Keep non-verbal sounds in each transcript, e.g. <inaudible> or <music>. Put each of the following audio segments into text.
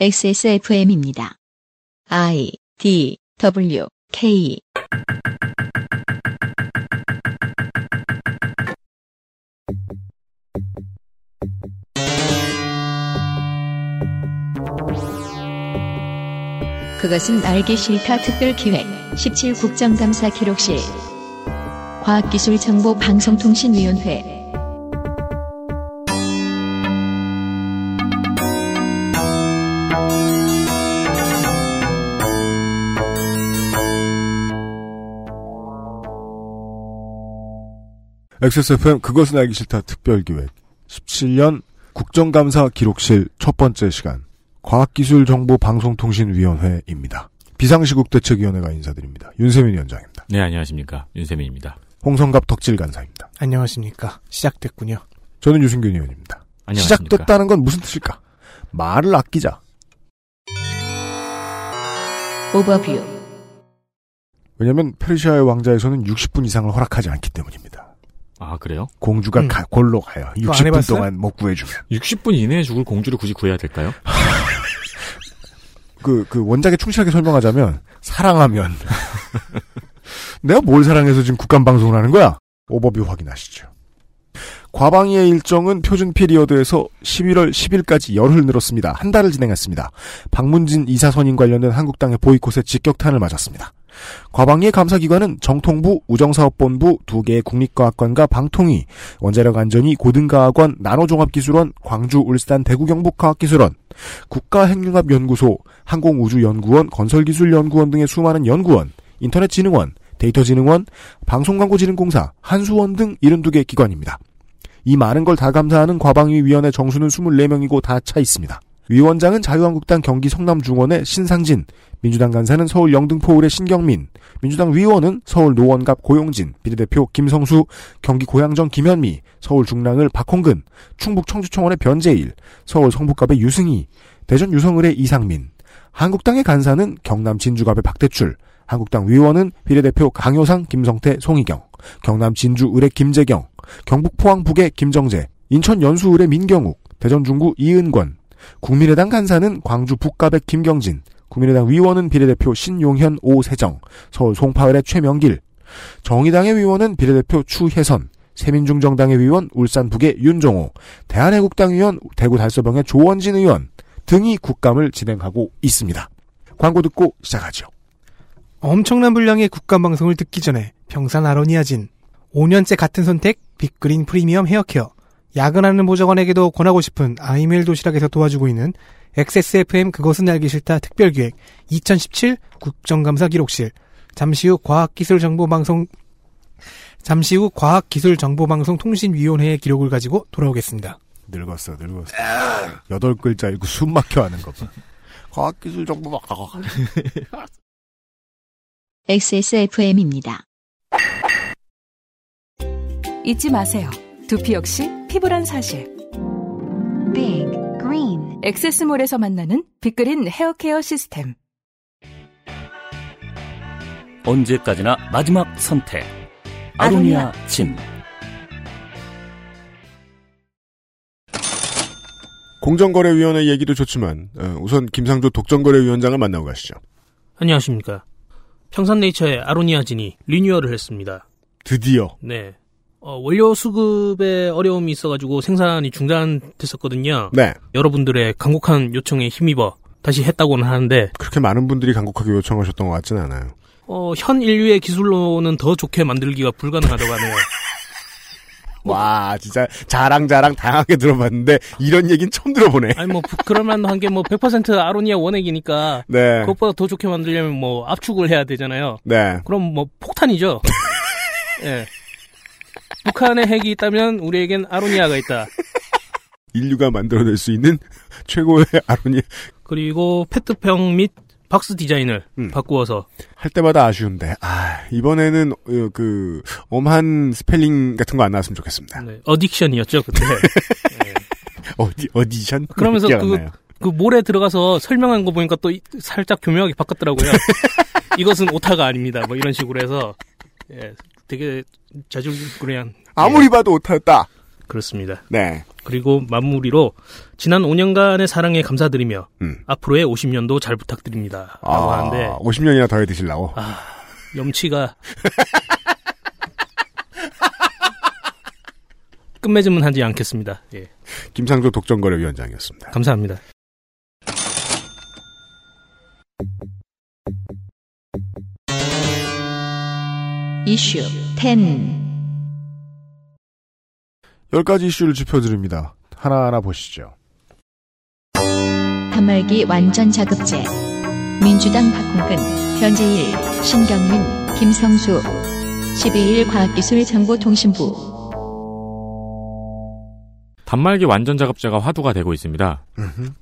XSFM입니다. I D W K. 그것은 알기 싫다 특별기획 17 국정감사 기록실. 과학기술정보방송통신위원회 XSFM 그것은 알기 싫다 특별기획 17년 국정감사 기록실 첫 번째 시간 과학기술정보방송통신위원회입니다. 비상시국 대책위원회가 인사드립니다. 윤세민 위원장입니다. 네, 안녕하십니까. 윤세민입니다. 홍성갑 덕질 간사입니다. 안녕하십니까. 시작됐군요. 저는 유승균 의원입니다. 안녕하십니까. 시작됐다는 건 무슨 뜻일까? 말을 아끼자. 오버뷰 왜냐면 페르시아의 왕자에서는 60분 이상을 허락하지 않기 때문입니다. 아, 그래요? 공주가 음. 가- 골로 가요. 그거 안 60분 해봤어요? 동안 뭐 구해주면. 60분 이내에 죽을 공주를 굳이 구해야 될까요? <laughs> 그, 그 원작에 충실하게 설명하자면, 사랑하면. <laughs> 내가 뭘 사랑해서 지금 국감 방송을 하는 거야? 오버뷰 확인하시죠. 과방위의 일정은 표준 period에서 11월 10일까지 열흘 늘었습니다. 한 달을 진행했습니다. 박문진 이사 선임 관련된 한국당의 보이콧에 직격탄을 맞았습니다. 과방위의 감사기관은 정통부, 우정사업본부, 두 개의 국립과학관과 방통위, 원자력 안전위, 고등과학원, 나노종합기술원, 광주, 울산, 대구 경북과학기술원, 국가핵융합연구소, 항공우주연구원, 건설기술연구원 등의 수많은 연구원, 인터넷진흥원, 데이터진흥원, 방송광고진흥공사, 한수원 등 72개 기관입니다. 이 많은 걸 다 감사하는 과방위 위원회 정수는 24명이고 다 차 있습니다. 위원장은 자유한국당 경기 성남중원의 신상진, 민주당 간사는 서울 영등포울의 신경민, 민주당 위원은 서울 노원갑 고용진, 비례대표 김성수, 경기 고양정 김현미, 서울 중랑을 박홍근, 충북 청주청원의 변재일, 서울 성북갑의 유승희, 대전 유성을의 이상민, 한국당의 간사는 경남 진주갑의 박대출, 한국당 위원은 비례대표 강효상, 김성태, 송희경, 경남 진주을의 김재경, 경북 포항북의 김정재, 인천 연수을의 민경욱, 대전 중구 이은권, 국민의당 간사는 광주 북갑의 김경진, 국민의당 위원은 비례대표 신용현 오세정, 서울 송파을의 최명길, 정의당의 위원은 비례대표 추혜선, 새민중정당의 위원 울산 북의 윤정호, 대한애국당 위원 대구 달서병의 조원진 의원 등이 국감을 진행하고 있습니다. 광고 듣고 시작하죠. 엄청난 분량의 국감 방송을 듣기 전에 평산 아로니아진 5년째 같은 선택 빅그린 프리미엄 헤어케어 야근하는 보좌관에게도 권하고 싶은 아이메일 도시락에서 도와주고 있는 XSFM 그것은 알기 싫다 특별기획 2017 국정감사 기록실 잠시 후 과학기술정보방송 잠시 후 과학기술정보방송 통신위원회의 기록을 가지고 돌아오겠습니다. 늙었어, 늙었어. 여덟 글자 읽고 숨 막혀 하는 거 봐. 과학기술 정보 막 XSFM입니다. <laughs> 잊지 마세요. 두피 역시 피부란 사실. Big Green 엑세스몰에서 만나는 빅그린 헤어케어 시스템. 언제까지나 마지막 선택. 아로니아 진. 공정거래위원회 얘기도 좋지만 어, 우선 김상조 독점거래위원장을 만나고 가시죠. 안녕하십니까. 평산네이처의 아로니아진이 리뉴얼을 했습니다. 드디어 네. 어, 원료 수급에 어려움이 있어가지고 생산이 중단됐었거든요. 네 여러분들의 간곡한 요청에 힘입어 다시 했다고는 하는데, 그렇게 많은 분들이 간곡하게 요청하셨던 것 같지는 않아요. 어, 현 인류의 기술로는 더 좋게 만들기가 불가능하다고 하네요. <laughs> 와 진짜 자랑 자랑 당하게 들어봤는데 이런 얘기는 처음 들어보네. 아니, 뭐, 부- 그럴만한 게 뭐, 100% 아로니아 원액이니까, 네, 그것보다 더 좋게 만들려면 뭐, 압축을 해야 되잖아요. 네. 그럼 뭐, 폭탄이죠. <laughs> 예. 북한의 핵이 있다면, 우리에겐 아로니아가 있다. 인류가 만들어낼 수 있는 최고의 아로니아 그리고 페트병 및 박스 디자인을 음. 바꾸어서 할 때마다 아쉬운데 아 이번에는 어, 그 엄한 스펠링 같은 거 안 나왔으면 좋겠습니다. 네, 어딕션이었죠 그때. 네. 어디 addition? 그러면서 그-. 그 mall에 들어가서 설명한 거 보니까 또 이- 살짝 교묘하게 바꿨더라고요. <laughs> 이것은 오타가 아닙니다. 뭐 이런 식으로 해서 예, 되게 자주그래한 아무리 봐도 오타였다. 그렇습니다. 네. 그리고 마무리로 지난 5년간의 사랑에 감사드리며 음. 앞으로의 50년도 잘 부탁드립니다. 라고 하는데 50년이나 더 해 드실라고. 아, 염치가 <laughs> 끝맺음은 하지 않겠습니다. 예, 김상조 독점거래 위원장이었습니다. 감사합니다. 이슈 10 10가지 이슈를 짚어드립니다. 하나하나 보시죠. 단말기 완전 자급제 민주당 박홍근 변재일 신경민 김성수 12일 과학기술정보통신부 단말기 완전 작업제가 화두가 되고 있습니다.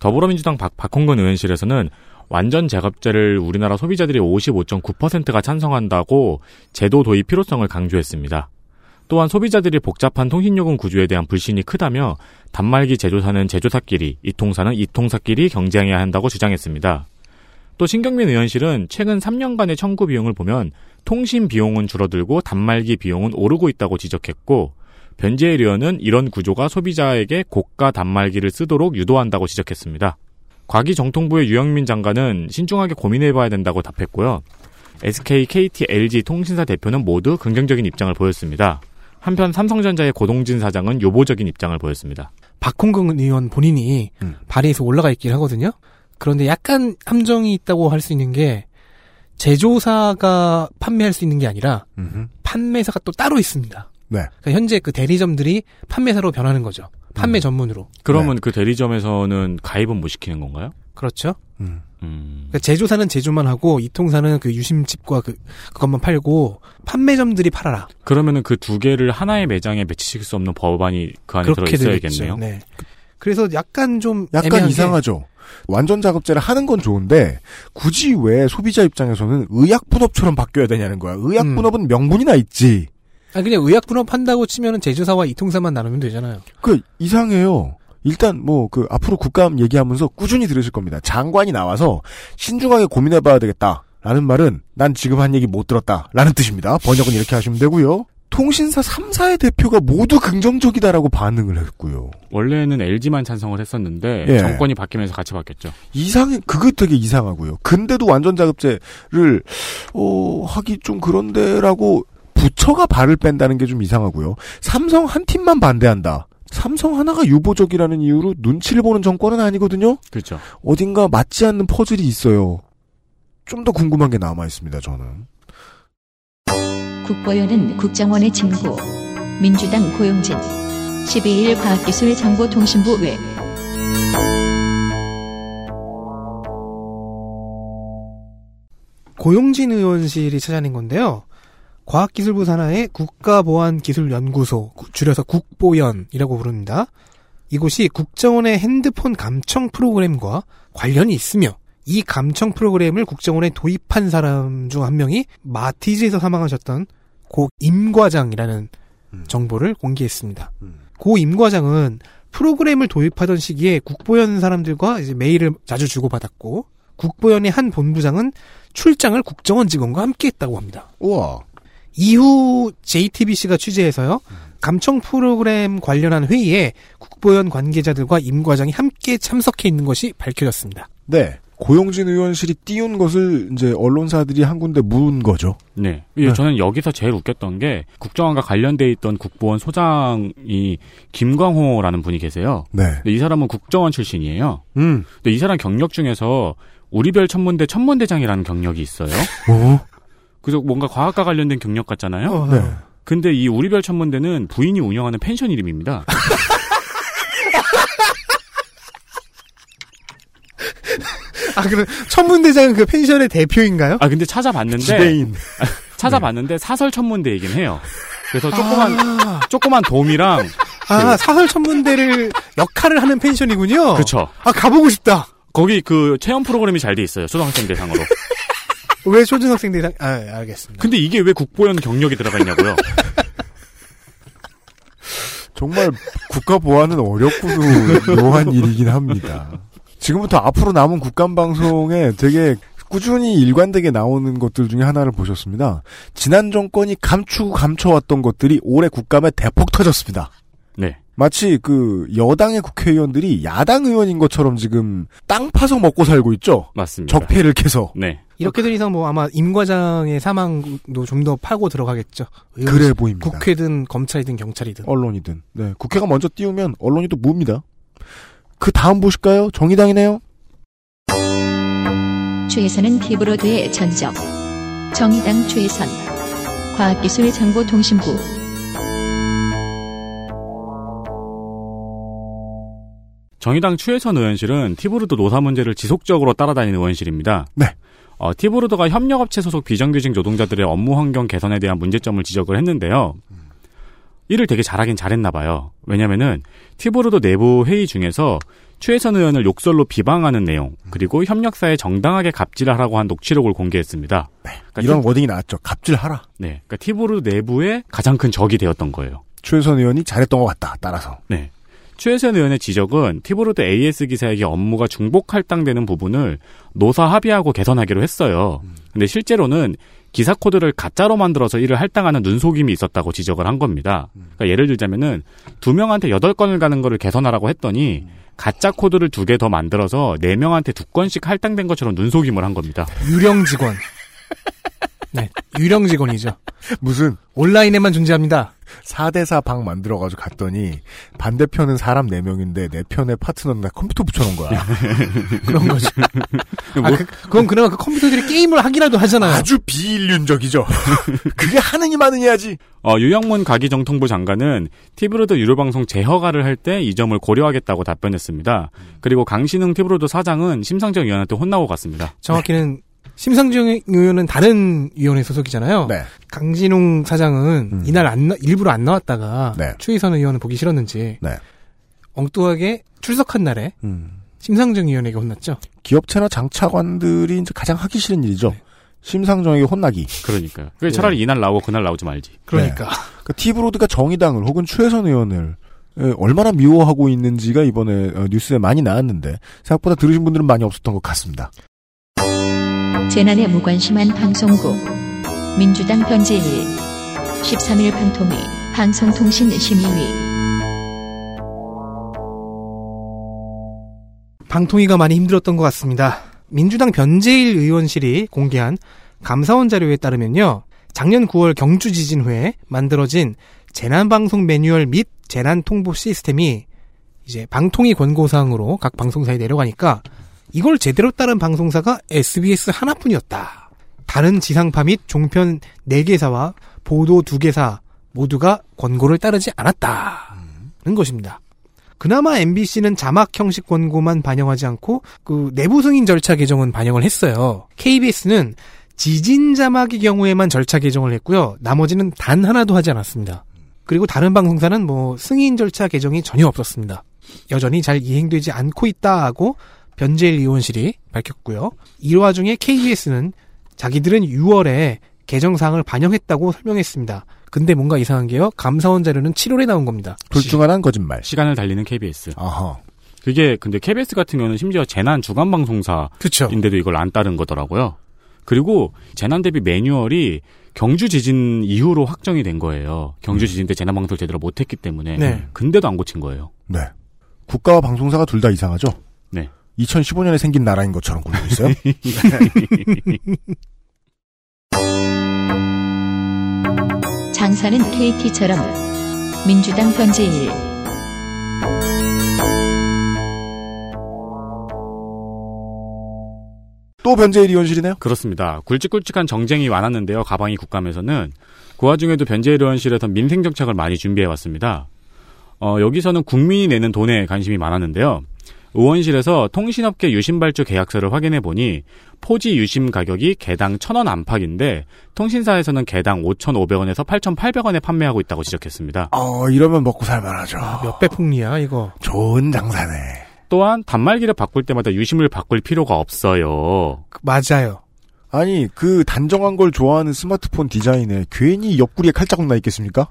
더불어민주당 박, 박홍근 의원실에서는 완전 작업제를 우리나라 소비자들이 55.9%가 찬성한다고 제도 도입 필요성을 강조했습니다. 또한 소비자들이 복잡한 통신요금 구조에 대한 불신이 크다며 단말기 제조사는 제조사끼리, 이통사는 이통사끼리 경쟁해야 한다고 주장했습니다. 또 신경민 의원실은 최근 3년간의 청구 비용을 보면 통신 비용은 줄어들고 단말기 비용은 오르고 있다고 지적했고 변재일 의원은 이런 구조가 소비자에게 고가 단말기를 쓰도록 유도한다고 지적했습니다. 과기정통부의 유영민 장관은 신중하게 고민해봐야 된다고 답했고요. SK, KT, LG 통신사 대표는 모두 긍정적인 입장을 보였습니다. 한편 삼성전자의 고동진 사장은 요보적인 입장을 보였습니다. 박홍근 의원 본인이 음. 발의에서 올라가 있긴 하거든요. 그런데 약간 함정이 있다고 할 수 있는 게 제조사가 판매할 수 있는 게 아니라 음흠. 판매사가 또 따로 있습니다. 네. 그러니까 현재 그 대리점들이 판매사로 변하는 거죠. 판매 음. 전문으로. 그러면 그 대리점에서는 가입은 못 시키는 건가요? 그렇죠. 음. 음, 그러니까 제조사는 제조만 하고 이통사는 그 유심칩과 그 그것만 팔고 판매점들이 팔아라. 그러면은 그 두 개를 하나의 매장에 매치시킬 수 없는 법안이 그 안에 그렇게 들어 있어야겠네요. 되겠죠. 네. 그래서 약간 좀 약간 이상하죠. 완전 작업제를 하는 건 좋은데 굳이 왜 소비자 입장에서는 의약 분업처럼 바뀌어야 되냐는 거야. 의약 음. 분업은 명분이나 있지. 아 그냥 의약 분업 한다고 치면은 제조사와 이통사만 나누면 되잖아요. 그 이상해요. 일단 뭐 그 앞으로 국감 얘기하면서 꾸준히 들으실 겁니다. 장관이 나와서 신중하게 고민해봐야 되겠다 라는 말은 난 지금 한 얘기 못 들었다 라는 뜻입니다. 번역은 이렇게 하시면 되고요. 통신사 3사의 대표가 모두 긍정적이다라고 반응을 했고요. 원래는 LG만 찬성을 했었는데 예. 정권이 바뀌면서 같이 바뀌었죠. 이상해, 그거 되게 이상하고요. 근데도 완전 자급제를, 어, 하기 좀 그런데라고 부처가 발을 뺀다는 게 좀 이상하고요. 삼성 한 팀만 반대한다. 삼성 하나가 유보적이라는 이유로 눈치를 보는 정권은 아니거든요? 그렇죠. 어딘가 맞지 않는 퍼즐이 있어요. 좀 더 궁금한 게 남아 있습니다, 저는. 국보연은 국정원의 친구 민주당 고용진 12일 과학기술 정보통신부 외 고용진 의원실이 찾아낸 건데요. 과학기술부 산하의 국가보안기술연구소, 구- 줄여서 국보연이라고 부릅니다. 이곳이 국정원의 핸드폰 감청 프로그램과 관련이 있으며 이 감청 프로그램을 국정원에 도입한 사람 중 한 명이 마티즈에서 사망하셨던 고 임과장이라는 음. 정보를 공개했습니다. 음. 고 임과장은 프로그램을 도입하던 시기에 국보연 사람들과 이제 메일을 자주 주고받았고 국보연의 한 본부장은 출장을 국정원 직원과 함께 했다고 합니다. 우와. 이후 JTBC가 취재해서요. 감청 프로그램 관련한 회의에 국보연 관계자들과 임 과장이 함께 참석해 있는 것이 밝혀졌습니다. 네. 고용진 의원실이 띄운 것을 이제 언론사들이 한 군데 묻은 거죠. 네. 예, 네. 저는 여기서 제일 웃겼던 게 국정원과 관련돼 있던 국보원 소장이 김광호라는 분이 계세요. 네. 근데 이 사람은 국정원 출신이에요. 음. 근데 이 사람 경력 중에서 우리별 천문대 천문대장이라는 경력이 있어요. 어? 그래서 뭔가 과학과 관련된 경력 같잖아요. 네. 근데 이 우리별 천문대는 부인이 운영하는 펜션 이름입니다. <laughs> 아, 그럼 천문대장은 그 펜션의 대표인가요? 아 근데 찾아봤는데 지배인. <laughs> 찾아봤는데 사설 천문대이긴 해요. 그래서 조그만 아, 조그만 돔이랑 아, 사설 천문대를 역할을 하는 펜션이군요. 그렇죠. 아, 가보고 싶다. 거기 그 체험 프로그램이 잘 돼 있어요. 초등학생 대상으로. <laughs> 왜 초등학생 대상? 아, 알겠습니다. 근데 이게 왜 국보연 경력이 들어가 있냐고요. <laughs> 정말 국가 보안은 어렵고도 묘한 일이긴 합니다. 지금부터 앞으로 남은 국감 방송에 되게 꾸준히 일관되게 나오는 것들 중에 하나를 보셨습니다. 지난 정권이 감추고 감춰왔던 것들이 올해 국감에 대폭 터졌습니다. 네. 마치 그 여당의 국회의원들이 야당 의원인 것처럼 지금 땅 파서 먹고 살고 있죠. 맞습니다. 적폐를 캐서. 네. 이렇게 된 이상 뭐 아마 임 과장의 사망도 좀 더 파고 들어가겠죠. 그래 보입니다. 국회든 검찰이든 경찰이든. 언론이든. 네. 국회가 먼저 띄우면 언론이 또 뭡니다. 그 다음 보실까요? 정의당이네요. 최선은 키브로드의 전적. 정의당 최선. 과학기술정보통신부. 정의당 추혜선 의원실은 티브로드 노사 문제를 지속적으로 따라다니는 의원실입니다. 네. 어, 티브로드가 협력업체 소속 비정규직 노동자들의 업무 환경 개선에 대한 문제점을 지적을 했는데요. 일을 되게 잘하긴 잘했나 봐요. 왜냐면은 티브로드 내부 회의 중에서 추혜선 의원을 욕설로 비방하는 내용 그리고 협력사에 정당하게 갑질하라고 한 녹취록을 공개했습니다. 그러니까 이런 티, wording이 나왔죠. 갑질하라. 네, 그러니까 티브로드 내부의 가장 큰 적이 되었던 거예요. 추혜선 의원이 잘했던 것 같다. 따라서. 네. 추혜선 의원의 지적은 티브로드 AS 기사에게 업무가 중복 할당되는 부분을 노사 합의하고 개선하기로 했어요. 근데 실제로는 기사 코드를 가짜로 만들어서 이를 할당하는 눈속임이 있었다고 지적을 한 겁니다. 그러니까 예를 들자면은 두 명한테 여덟 건을 가는 거를 개선하라고 했더니 가짜 코드를 두 개 더 만들어서 네 명한테 두 건씩 할당된 것처럼 눈속임을 한 겁니다. 유령 직원. 네, 유령 직원이죠. 무슨 온라인에만 존재합니다. 4대4 방 만들어가지고 갔더니 반대편은 사람 4명인데 내 편에 파트너는 다 컴퓨터 붙여놓은 거야. <laughs> 그런 거죠. 아, 그, 그건 그나마 그 컴퓨터들이 게임을 하기라도 하잖아요. 아주 비인륜적이죠. <laughs> 그게 하느니 마느니하지. 어, 유영민 과기정통부 장관은 티브로드 유료방송 재허가를 할 때 이 점을 고려하겠다고 답변했습니다. 그리고 강신웅 티브로드 사장은 심상정 의원한테 혼나고 갔습니다. 정확히는 심상정 의원은 다른 위원회 소속이잖아요. 네. 강신웅 사장은 음. 이날 안 나- 일부러 안 나왔다가 네. 추혜선 의원을 보기 싫었는지 네. 엉뚱하게 출석한 날에 음. 심상정 의원에게 혼났죠. 기업체나 장차관들이 이제 가장 하기 싫은 일이죠. 심상정에게 혼나기. 그러니까요. 그게 차라리 이날 나오고 그날 나오지 말지. 그러니까 그 티브로드가 정의당을 혹은 추혜선 의원을 에, 얼마나 미워하고 있는지가 이번에 어, 뉴스에 많이 나왔는데 생각보다 들으신 분들은 많이 없었던 것 같습니다. 재난에 무관심한 방송국. 민주당 변제일. 13일 방통위. 방송통신심의위. 방통위가 많이 힘들었던 것 같습니다. 민주당 변재일 의원실이 공개한 감사원 자료에 따르면요. 작년 9월 경주 지진 후에 만들어진 재난방송 매뉴얼 및 재난통보 시스템이 이제 방통위 권고사항으로 각 방송사에 내려가니까 이걸 제대로 따른 방송사가 SBS 하나뿐이었다. 다른 지상파 및 종편 4개사와 보도 2개사 모두가 권고를 따르지 않았다는 것입니다. 그나마 MBC는 자막 형식 권고만 반영하지 않고 그 내부 승인 절차 개정은 반영을 했어요. KBS는 지진 자막의 경우에만 절차 개정을 했고요. 나머지는 단 하나도 하지 않았습니다. 그리고 다른 방송사는 뭐 승인 절차 개정이 전혀 없었습니다. 여전히 잘 이행되지 않고 있다고 변재일 의원실이 밝혔고요. 이 와중에 KBS는 자기들은 6월에 개정사항을 반영했다고 설명했습니다. 근데 뭔가 이상한 게요. 감사원 자료는 7월에 나온 겁니다. 중 하나는 거짓말. 시간을 달리는 KBS. 아하. 그게 근데 KBS 같은 경우는 심지어 재난 주간 방송사인데도. 이걸 안 따른 거더라고요. 그리고 재난 대비 매뉴얼이 경주 지진 이후로 확정이 된 거예요. 경주 지진 때 재난 방송을 제대로 못 했기 때문에. 네. 근데도 안 고친 거예요. 네. 국가와 방송사가 둘 다 이상하죠? 네. 2015년에 생긴 나라인 것처럼 굴고 있어요? <laughs> 장사는 KT처럼. 민주당 변제일. 또 변제일 의원실이네요? 그렇습니다. 굵직굵직한 정쟁이 많았는데요. 가방이 국감에서는 그 와중에도 변재일 의원실에서 민생 정책을 많이 준비해 왔습니다. 어, 여기서는 국민이 내는 돈에 관심이 많았는데요. 의원실에서 통신업계 유심발주 계약서를 확인해 보니 포지 유심 가격이 개당 1,000원 안팎인데 통신사에서는 개당 5,500원에서 8,800원에 판매하고 있다고 지적했습니다. 어, 이러면 먹고 살만하죠. 몇배 폭리야 이거. 좋은 장사네. 또한 단말기를 바꿀 때마다 유심을 바꿀 필요가 없어요. 그- 맞아요. 아니, 그 단정한 걸 좋아하는 스마트폰 디자인에 괜히 옆구리에 칼자국 나 있겠습니까?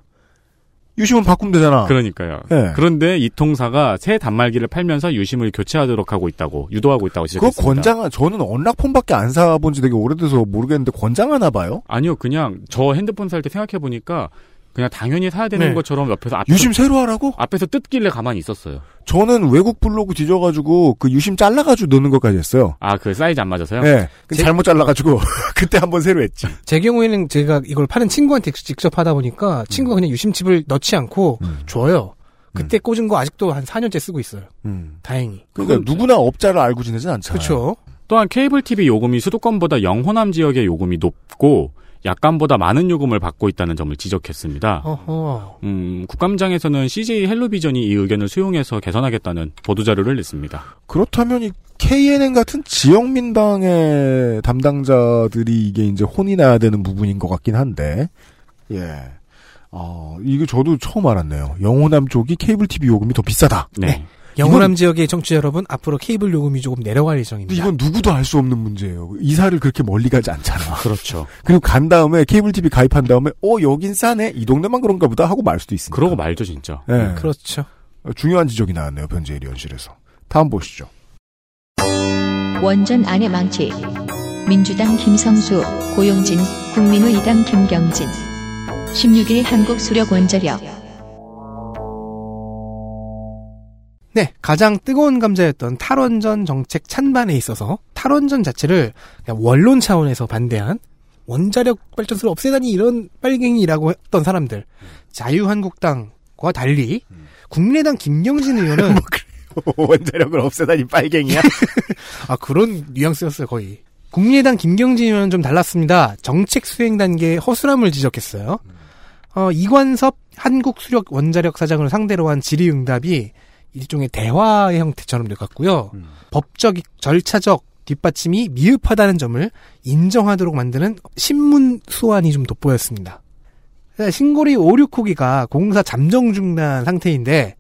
유심은 바꾸면 되잖아. 그러니까요. 예. 그런데 이 통사가 새 단말기를 팔면서 유심을 교체하도록 하고 있다고 유도하고 있다고 지적했습니다. 권장하, 저는 언락폰밖에 안 사본 지 되게 오래돼서 모르겠는데 권장하나 봐요? 아니요, 그냥 저 핸드폰 살 때 생각해 보니까 그냥 당연히 사야 되는 네. 것처럼 옆에서 앞에서, 유심 새로 하라고? 앞에서 뜯길래 가만히 있었어요. 저는 외국 블로그 뒤져가지고 그 유심 잘라가지고 넣는 것까지 했어요. 아, 그 사이즈 안 맞아서요? 네. 제- 잘못 잘라가지고 <laughs> 그때 한번 새로 했지. 제 경우에는 제가 이걸 파는 친구한테 직접 하다 보니까 친구가 그냥 유심칩을 넣지 않고 음. 줘요. 그때 꽂은 거 아직도 한 4년째 쓰고 있어요. 음. 다행히. 그러니까 누구나 업자를 알고 지내진 않잖아요. 그렇죠. 또한 케이블 TV 요금이 수도권보다 영호남 지역의 요금이 높고 약간보다 많은 요금을 받고 있다는 점을 지적했습니다. 어허. 음, 국감장에서는 CJ 헬로비전이 이 의견을 수용해서 개선하겠다는 보도자료를 냈습니다. 그렇다면 이 KNN 같은 지역민방의 담당자들이 이게 이제 혼이 나야 되는 부분인 것 같긴 한데, 예. 어, 이거 저도 처음 알았네요. 영호남 쪽이 케이블 TV 요금이 더 비싸다. 네. 네. 영호남 지역의 청취자 여러분, 앞으로 케이블 요금이 조금 내려갈 예정입니다. 이건 누구도 알 수 없는 문제예요. 이사를 그렇게 멀리 가지 않잖아. <laughs> 그렇죠. 그리고 간 다음에 케이블 TV 가입한 다음에 어 여긴 싸네 이 동네만 그런가 보다 하고 말 수도 있으니까. 그러고 말죠, 진짜. 예. 그렇죠. 중요한 지적이 나왔네요 변제일위원실에서. 다음 보시죠. 원전 안의 망치. 민주당 김성수, 고용진, 국민의당 김경진. 16일 한국수력원자력. 네, 가장 뜨거운 감자였던 탈원전 정책 찬반에 있어서 탈원전 자체를 그냥 원론 차원에서 반대한 원자력 발전소를 없애다니 이런 빨갱이라고 했던 사람들. 자유한국당과 달리 국민의당 김경진 의원은 <laughs> 원자력을 없애다니 빨갱이야. <laughs> 아 그런 뉘앙스였어요 거의. 국민의당 김경진 의원은 좀 달랐습니다. 정책 수행 단계의 허술함을 지적했어요. 어, 이관섭 한국수력 원자력 사장을 상대로 한 질의응답이 일종의 대화의 형태처럼 돼갔고요 법적 절차적 뒷받침이 미흡하다는 점을 인정하도록 만드는 신문 수완이 좀 돋보였습니다. 네, 신고리 569기가 공사 잠정 중단 상태인데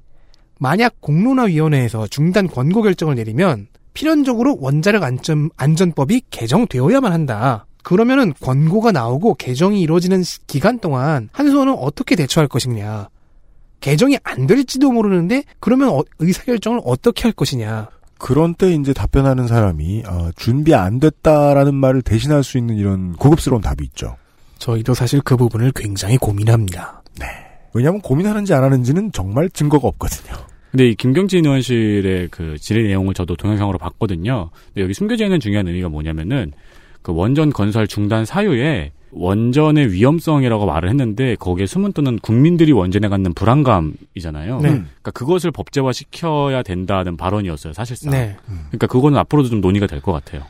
만약 공론화위원회에서 중단 권고 결정을 내리면 필연적으로 원자력 안전, 안전법이 개정되어야만 한다. 그러면은 권고가 나오고 개정이 이루어지는 시- 기간 동안 한수원은 어떻게 대처할 것이냐. 개정이 안 될지도 모르는데 그러면 어- 의사결정을 어떻게 할 것이냐. 그런 때 이제 답변하는 사람이 어, 준비 안 됐다라는 말을 대신할 수 있는 이런 고급스러운 답이 있죠. 저희도 사실 그 부분을 굉장히 고민합니다. 왜냐하면 고민하는지 안 하는지는 정말 증거가 없거든요. 근데 이 김경진 의원실의 그 질의 내용을 저도 동영상으로 봤거든요. 근데 여기 숨겨져 있는 중요한 의미가 뭐냐면은 그 원전 건설 중단 사유에 원전의 위험성이라고 말을 했는데 거기에 숨은 뜨는 국민들이 원전에 갖는 불안감이잖아요. 네. 그러니까 그것을 법제화 시켜야 된다는 발언이었어요, 사실상. 네. 그러니까 그거는 앞으로도 좀 논의가 될 것 같아요.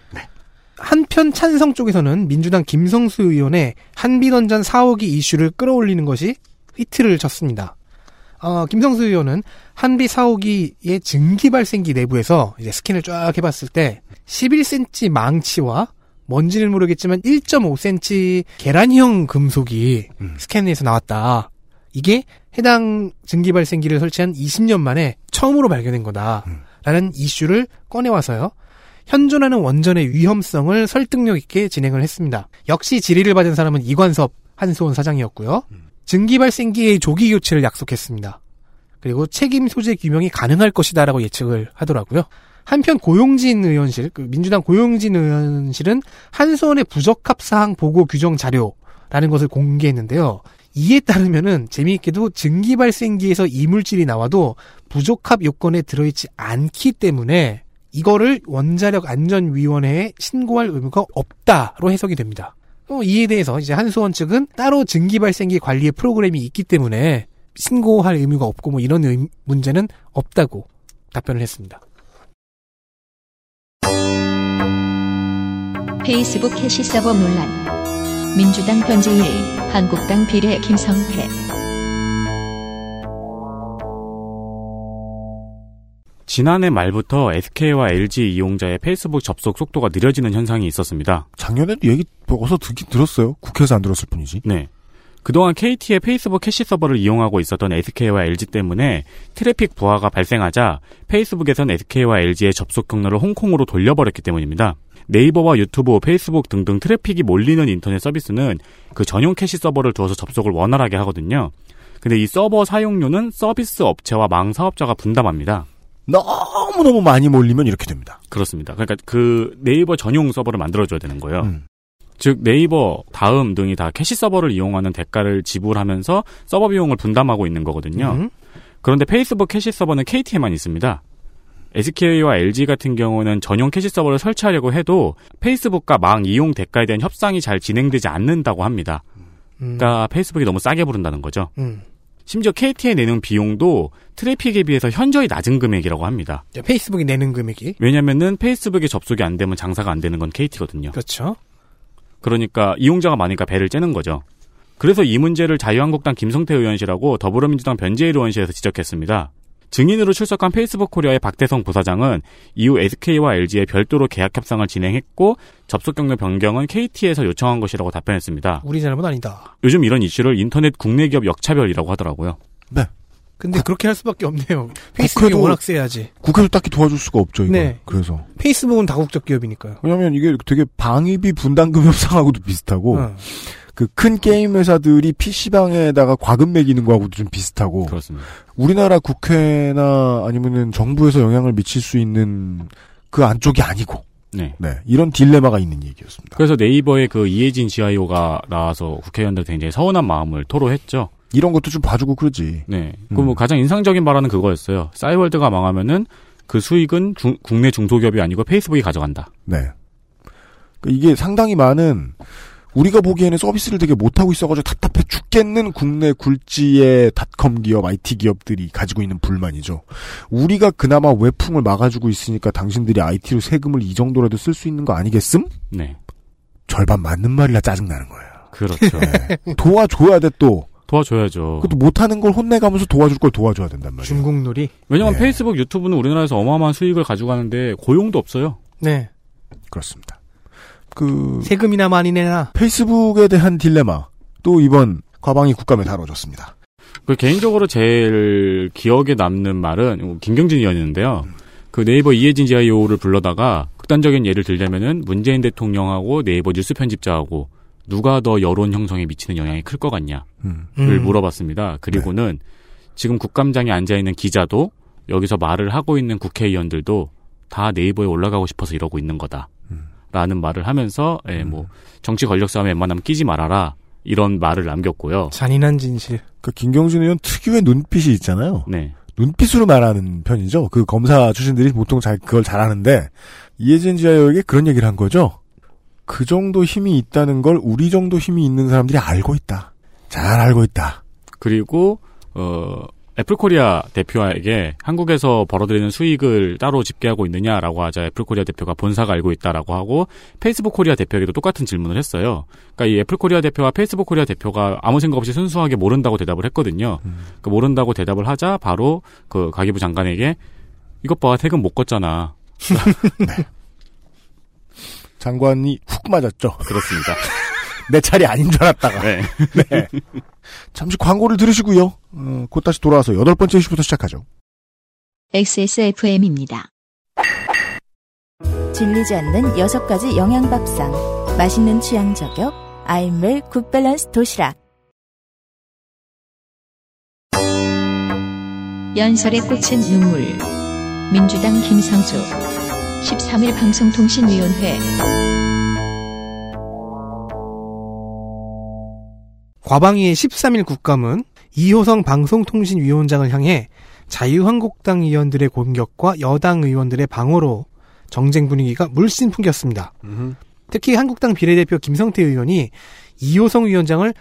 한편 찬성 쪽에서는 민주당 김성수 의원의 한비던전 4호기 이슈를 끌어올리는 것이 히트를 쳤습니다. 어, 김성수 의원은 한비 4호기의 증기 발생기 내부에서 이제 스캔을 쫙 해봤을 때 11cm 망치와 뭔지는 모르겠지만 1.5cm 계란형 금속이 스캔에서 나왔다. 이게 해당 증기 발생기를 설치한 20년 만에 처음으로 발견된 거다. 라는 이슈를 꺼내와서요. 현존하는 원전의 위험성을 설득력 있게 진행을 했습니다. 역시 질의를 받은 사람은 이관섭 한수원 사장이었고요. 증기 발생기의 조기 교체를 약속했습니다. 그리고 책임 소재 규명이 가능할 것이다라고 예측을 하더라고요. 한편 고용진 의원실, 그 민주당 고용진 의원실은 한수원의 부적합 사항 보고 규정 자료라는 것을 공개했는데요. 이에 따르면은 재미있게도 증기 발생기에서 이물질이 나와도 부적합 요건에 들어있지 않기 때문에 이거를 원자력 안전위원회에 신고할 의무가 없다로 해석이 됩니다. 어, 이에 대해서 이제 한수원 측은 따로 증기 발생기 관리의 프로그램이 있기 때문에 신고할 의무가 없고 뭐 이런 의- 문제는 없다고 답변을 했습니다. 페이스북 해시 서버 논란. 민주당 변재일, 한국당 비례 김성태. 지난해 말부터 SK와 LG 이용자의 페이스북 접속 속도가 느려지는 현상이 있었습니다. 작년에도 얘기 어서 듣긴 들었어요. 국회에서 안 들었을 뿐이지. 네. 그동안 KT의 페이스북 캐시 서버를 이용하고 있었던 SK와 LG 때문에 트래픽 부하가 발생하자 페이스북에선 SK와 LG의 접속 경로를 홍콩으로 돌려버렸기 때문입니다. 네이버와 유튜브, 페이스북 등등 트래픽이 몰리는 인터넷 서비스는 그 전용 캐시 서버를 두어서 접속을 원활하게 하거든요. 근데 이 서버 사용료는 서비스 업체와 망 사업자가 분담합니다. 너무너무 많이 몰리면 이렇게 됩니다. 그렇습니다. 그러니까 그 네이버 전용 서버를 만들어줘야 되는 거예요. 음. 즉 네이버, 다음 등이 다 캐시 서버를 이용하는 대가를 지불하면서 서버 비용을 분담하고 있는 거거든요. 음. 그런데 페이스북 캐시 서버는 KT에만 있습니다. SK와 LG 같은 경우는 전용 캐시 서버를 설치하려고 해도 페이스북과 망 이용 대가에 대한 협상이 잘 진행되지 않는다고 합니다. 음. 그러니까 페이스북이 너무 싸게 부른다는 거죠. 음. 심지어 KT에 내는 비용도 트래픽에 비해서 현저히 낮은 금액이라고 합니다. 자, 페이스북이 내는 금액이 왜냐면은 페이스북에 접속이 안 되면 장사가 안 되는 건 KT거든요. 그렇죠. 그러니까 이용자가 많으니까 배를 째는 거죠. 그래서 이 문제를 자유한국당 김성태 의원실하고 더불어민주당 변재일 의원실에서 지적했습니다. 증인으로 출석한 페이스북 코리아의 박대성 부사장은 이후 SK와 LG에 별도로 계약 협상을 진행했고 접속 경로 변경은 KT에서 요청한 것이라고 답변했습니다. 우리 잘못 아니다. 요즘 이런 이슈를 인터넷 국내 기업 역차별이라고 하더라고요. 근데 그렇게 할 수밖에 없네요. <laughs> 페이스북이 국회도- 워낙 세야지. 국회도 딱히 도와줄 수가 없죠, 이거. 네. 그래서. 페이스북은 다국적 기업이니까요. 왜냐면 이게 되게 방위비 분담금 협상하고도 비슷하고, 어. 그큰 게임 회사들이 PC방에다가 과금 매기는 거하고도 좀 비슷하고, 그렇습니다. 우리나라 국회나 아니면은 정부에서 영향을 미칠 수 있는 그 안쪽이 아니고, 네. 네. 이런 딜레마가 있는 얘기였습니다. 그래서 네이버의 그 이혜진 GIO가 나와서 국회의원들한테 굉장히 서운한 마음을 토로했죠. 이런 것도 좀 봐주고 그러지. 네. 음. 그뭐 가장 인상적인 발언은 그거였어요. 싸이월드가 망하면은 그 수익은 중- 국내 중소기업이 아니고 페이스북이 가져간다. 네. 그 이게 상당히 많은 우리가 보기에는 서비스를 되게 못하고 있어가지고 답답해 죽겠는 국내 굴지의 닷컴 기업, IT 기업들이 가지고 있는 불만이죠. 우리가 그나마 외풍을 막아주고 있으니까 당신들이 IT로 세금을 이 정도라도 쓸 수 있는 거 아니겠음? 네. 절반 맞는 말이라 짜증나는 거예요. 그렇죠. 네. 도와줘야 돼 또. 도와줘야죠. 그것도 못하는 걸 혼내가면서 도와줄 걸 도와줘야 된단 말이에요. 중국놀이. 왜냐면 네. 페이스북, 유튜브는 우리나라에서 어마어마한 수익을 가져가는데 고용도 없어요. 네. 그렇습니다. 그 세금이나 많이 내나. 페이스북에 대한 딜레마 또 이번 과방위 국감에 다뤄졌습니다. 그 개인적으로 제일 기억에 남는 말은 김경진 의원이었는데요. 그 네이버 이혜진 GIO를 불러다가 극단적인 예를 들자면은 문재인 대통령하고 네이버 뉴스 편집자하고 누가 더 여론 형성에 미치는 영향이 클 것 같냐. 음. 를 음. 물어봤습니다. 그리고는 지금 국감장에 앉아 있는 기자도 여기서 말을 하고 있는 국회의원들도 다 네이버에 올라가고 싶어서 이러고 있는 거다. 음. 라는 말을 하면서 예, 뭐 정치 권력 싸움에 웬만하면 끼지 말아라. 이런 말을 남겼고요. 잔인한 진실. 그 김경진 의원 특유의 눈빛이 있잖아요. 네. 눈빛으로 말하는 편이죠. 그 검사 출신들이 보통 잘 그걸 잘하는데 이해진 GIO에게 그런 얘기를 한 거죠. 그 정도 힘이 있다는 걸 우리 정도 힘이 있는 사람들이 알고 있다. 잘 알고 있다. 그리고 어 애플코리아 대표에게 한국에서 벌어들이는 수익을 따로 집계하고 있느냐라고 하자 애플코리아 대표가 본사가 알고 있다라고 하고 페이스북 코리아 대표에게도 똑같은 질문을 했어요. 그러니까 이 애플코리아 대표와 페이스북 코리아 대표가 아무 생각 없이 순수하게 모른다고 대답을 했거든요. 그 모른다고 대답을 하자 바로 그 과기부 장관에게 이것 봐 세금 못 걷잖아. <laughs> 장관이 훅 맞았죠. 그렇습니다. <laughs> 내 차례 아닌 줄 알았다가. 네. 네. 잠시 광고를 들으시고요. 어, 곧 다시 돌아와서 여덟 번째 이슈부터 시작하죠. XSFM입니다. 질리지 않는 여섯 가지 영양밥상. 맛있는 취향 저격. 아임웰 굿밸런스 도시락. 연설에 꽂힌 눈물. 민주당 김상조. 13일 방송통신위원회. 과방위의 13일 국감은 이호성 방송통신위원장을 향해 자유한국당 의원들의 공격과 여당 의원들의 방어로 정쟁 분위기가 물씬 풍겼습니다. 특히 한국당 비례대표 김성태 의원이 이호성 위원장을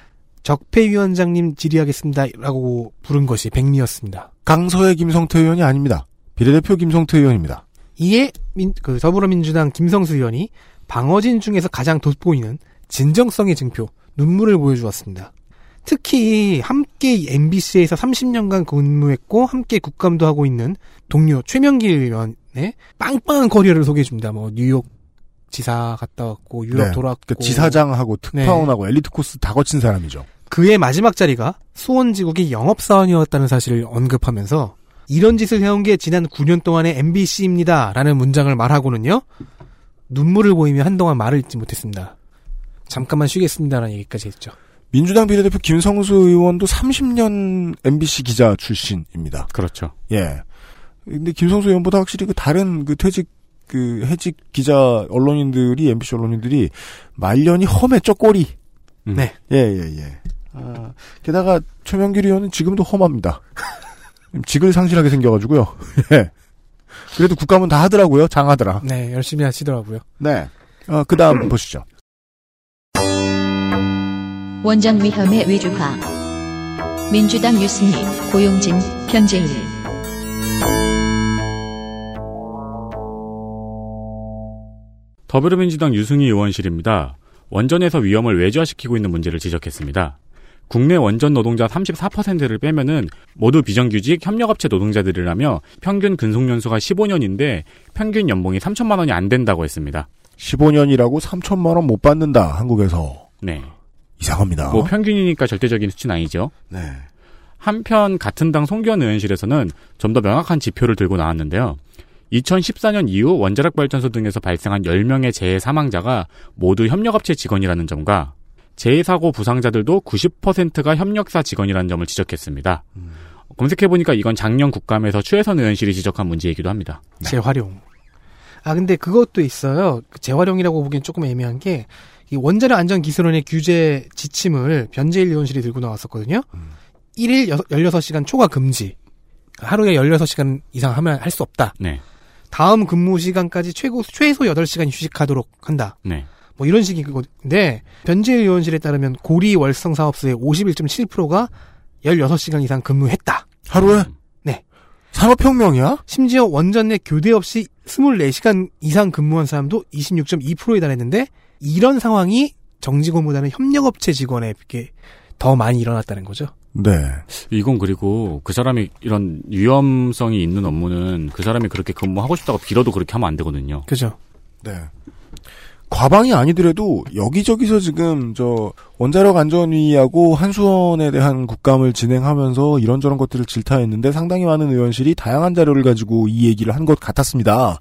적폐위원장님 질의하겠습니다라고 부른 것이 백미였습니다. 강서의 김성태 의원이 아닙니다. 비례대표 김성태 의원입니다. 이에 민- 그 더불어민주당 김성수 의원이 방어진 중에서 가장 돋보이는 진정성의 증표 눈물을 보여주었습니다. 특히 함께 MBC에서 30년간 근무했고 함께 국감도 하고 있는 동료 최명길 의원의 빵빵한 커리어를 소개해 줍니다. 뭐 뉴욕 지사 갔다 왔고 유럽 네. 돌았고 그러니까 지사장하고 특파원하고 엘리트 코스 다 거친 사람이죠. 그의 마지막 자리가 수원지국의 영업사원이었다는 사실을 언급하면서 이런 짓을 해온 게 지난 9년 동안의 MBC입니다. 라는 문장을 말하고는요. 눈물을 보이며 한동안 말을 잊지 못했습니다. 잠깐만 쉬겠습니다라는 얘기까지 했죠. 민주당 비례대표 김성수 의원도 30년 MBC 기자 출신입니다. 그렇죠. 예. 근데 김성수 의원보다 확실히 그 다른 그 퇴직 그 해직 기자 언론인들이 MBC 언론인들이 말년이 험했죠 꼬리. 음. 네. 예 예 예. 아, 게다가 최명길 의원은 지금도 험합니다. <laughs> 직을 상실하게 생겨가지고요. <laughs> 예. 그래도 국감은 다 하더라고요. 장하더라. 네, 열심히 하시더라고요. 네. 어, 그 다음 보시죠. 원정 위험의 위주화. 민주당 유승희, 고용진, 변재일. 더불어민주당 유승희 의원실입니다. 원전에서 위험을 외주화시키고 있는 문제를 지적했습니다. 국내 원전 노동자 34%를 빼면은 모두 비정규직 협력업체 노동자들이라며 평균 근속 연수가 15년인데 평균 연봉이 3천만 원이 안 된다고 했습니다. 15년이라고 3천만 원 못 받는다. 한국에서. 네. 이상합니다. 뭐 평균이니까 절대적인 수치는 아니죠. 네. 한편 같은 당 송기현 의원실에서는 좀 더 명확한 지표를 들고 나왔는데요. 2014년 이후 원자력 발전소 등에서 발생한 10명의 재해 사망자가 모두 협력업체 직원이라는 점과 재해 사고 부상자들도 90%가 협력사 직원이라는 점을 지적했습니다. 검색해보니까 이건 작년 국감에서 최혜선 의원실이 지적한 문제이기도 합니다. 재활용. 아 근데 그것도 있어요. 그 재활용이라고 보기엔 조금 애매한 게 이 원자력 안전 기술원의 규제 지침을 변재일 의원실이 들고 나왔었거든요. 1일 16시간 초과 금지. 하루에 16시간 이상 하면 할 수 없다. 네. 다음 근무 시간까지 최고 최소 8시간 휴식하도록 한다. 네. 뭐 이런 식인 건데 변재일 의원실에 따르면 고리 월성 사업소의 51.7%가 16시간 이상 근무했다. 하루에? 네. 산업혁명이야? 심지어 원전 내 교대 없이 24시간 이상 근무한 사람도 26.2%에 달했는데 이런 상황이 정직원보다는 협력업체 직원에 비해 더 많이 일어났다는 거죠. 네. 이건 그리고 그 사람이 이런 위험성이 있는 업무는 그 사람이 그렇게 근무하고 싶다고 빌어도 그렇게 하면 안 되거든요. 그죠. 네. 과방이 아니더라도 여기저기서 지금 저 원자력 안전위하고 한수원에 대한 국감을 진행하면서 이런저런 것들을 질타했는데 상당히 많은 의원실이 다양한 자료를 가지고 이 얘기를 한 것 같았습니다.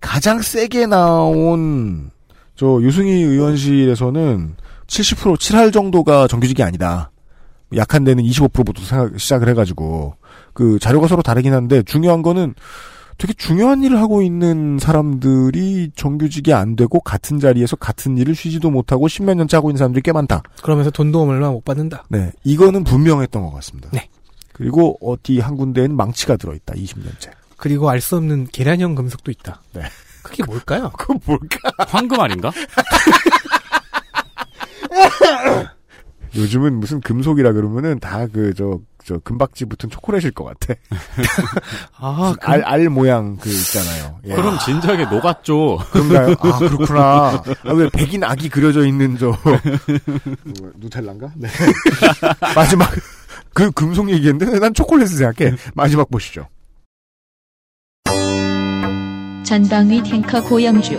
가장 세게 나온 저 유승희 의원실에서는 70% 7할 정도가 정규직이 아니다. 약한 데는 25%부터 생각, 시작을 해가지고 그 자료가 서로 다르긴 한데 중요한 거는 되게 중요한 일을 하고 있는 사람들이 정규직이 안 되고 같은 자리에서 같은 일을 쉬지도 못하고 십몇 년째 하고 있는 사람들이 꽤 많다. 그러면서 돈도 얼마 못 받는다. 네, 이거는 분명했던 것 같습니다. 네. 그리고 어디 한 군데에는 망치가 들어있다. 20년째. 그리고 알 수 없는 계란형 금속도 있다. 네. 그게 뭘까요? <laughs> 그건 뭘까? 황금 아닌가? <laughs> 요즘은 무슨 금속이라 그러면은 다 그 저 저 금박지 붙은 초콜릿일 것 같아. <laughs> 아, 그, 알, 알 모양 그 있잖아요. 예. 그럼 진작에 녹았죠. 그런가요? 아 <laughs> 그렇구나. 아, 왜 백인 아기 그려져 있는 저 뭐, 누텔라인가? 네. <laughs> 마지막 그 금속 얘기했는데 난 초콜릿을 생각해. 마지막 보시죠. 전방위 탱커 고영주.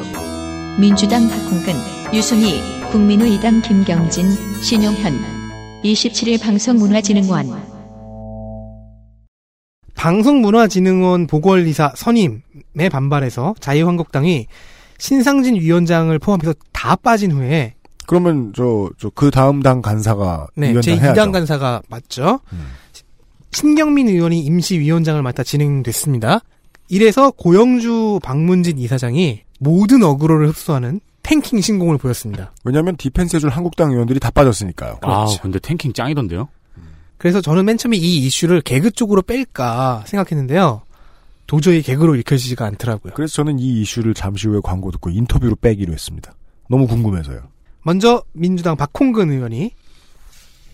민주당 박홍근, 유승희, 국민의당 김경진, 신용현. 27일 방송문화진흥원. 방송문화진흥원 보궐이사 선임에 반발해서 자유한국당이 신상진 위원장을 포함해서 다 빠진 후에 그러면 저 저 그 다음 당 간사가 네, 위원장 제 해야죠. 2당 간사가 맞죠. 음. 신경민 의원이 임시 위원장을 맡아 진행됐습니다. 이래서 고영주 방문진 이사장이 모든 어그로를 흡수하는 tanking 신공을 보였습니다. 왜냐하면 디펜스 해줄 한국당 의원들이 다 빠졌으니까요. 아, 그렇죠. 근데 tanking 짱이던데요? 그래서 저는 맨 처음에 이 이슈를 개그 쪽으로 뺄까 생각했는데요. 도저히 개그로 읽혀지지가 않더라고요. 그래서 저는 이 이슈를 잠시 후에 광고 듣고 인터뷰로 빼기로 했습니다. 너무 궁금해서요. 먼저 민주당 박홍근 의원이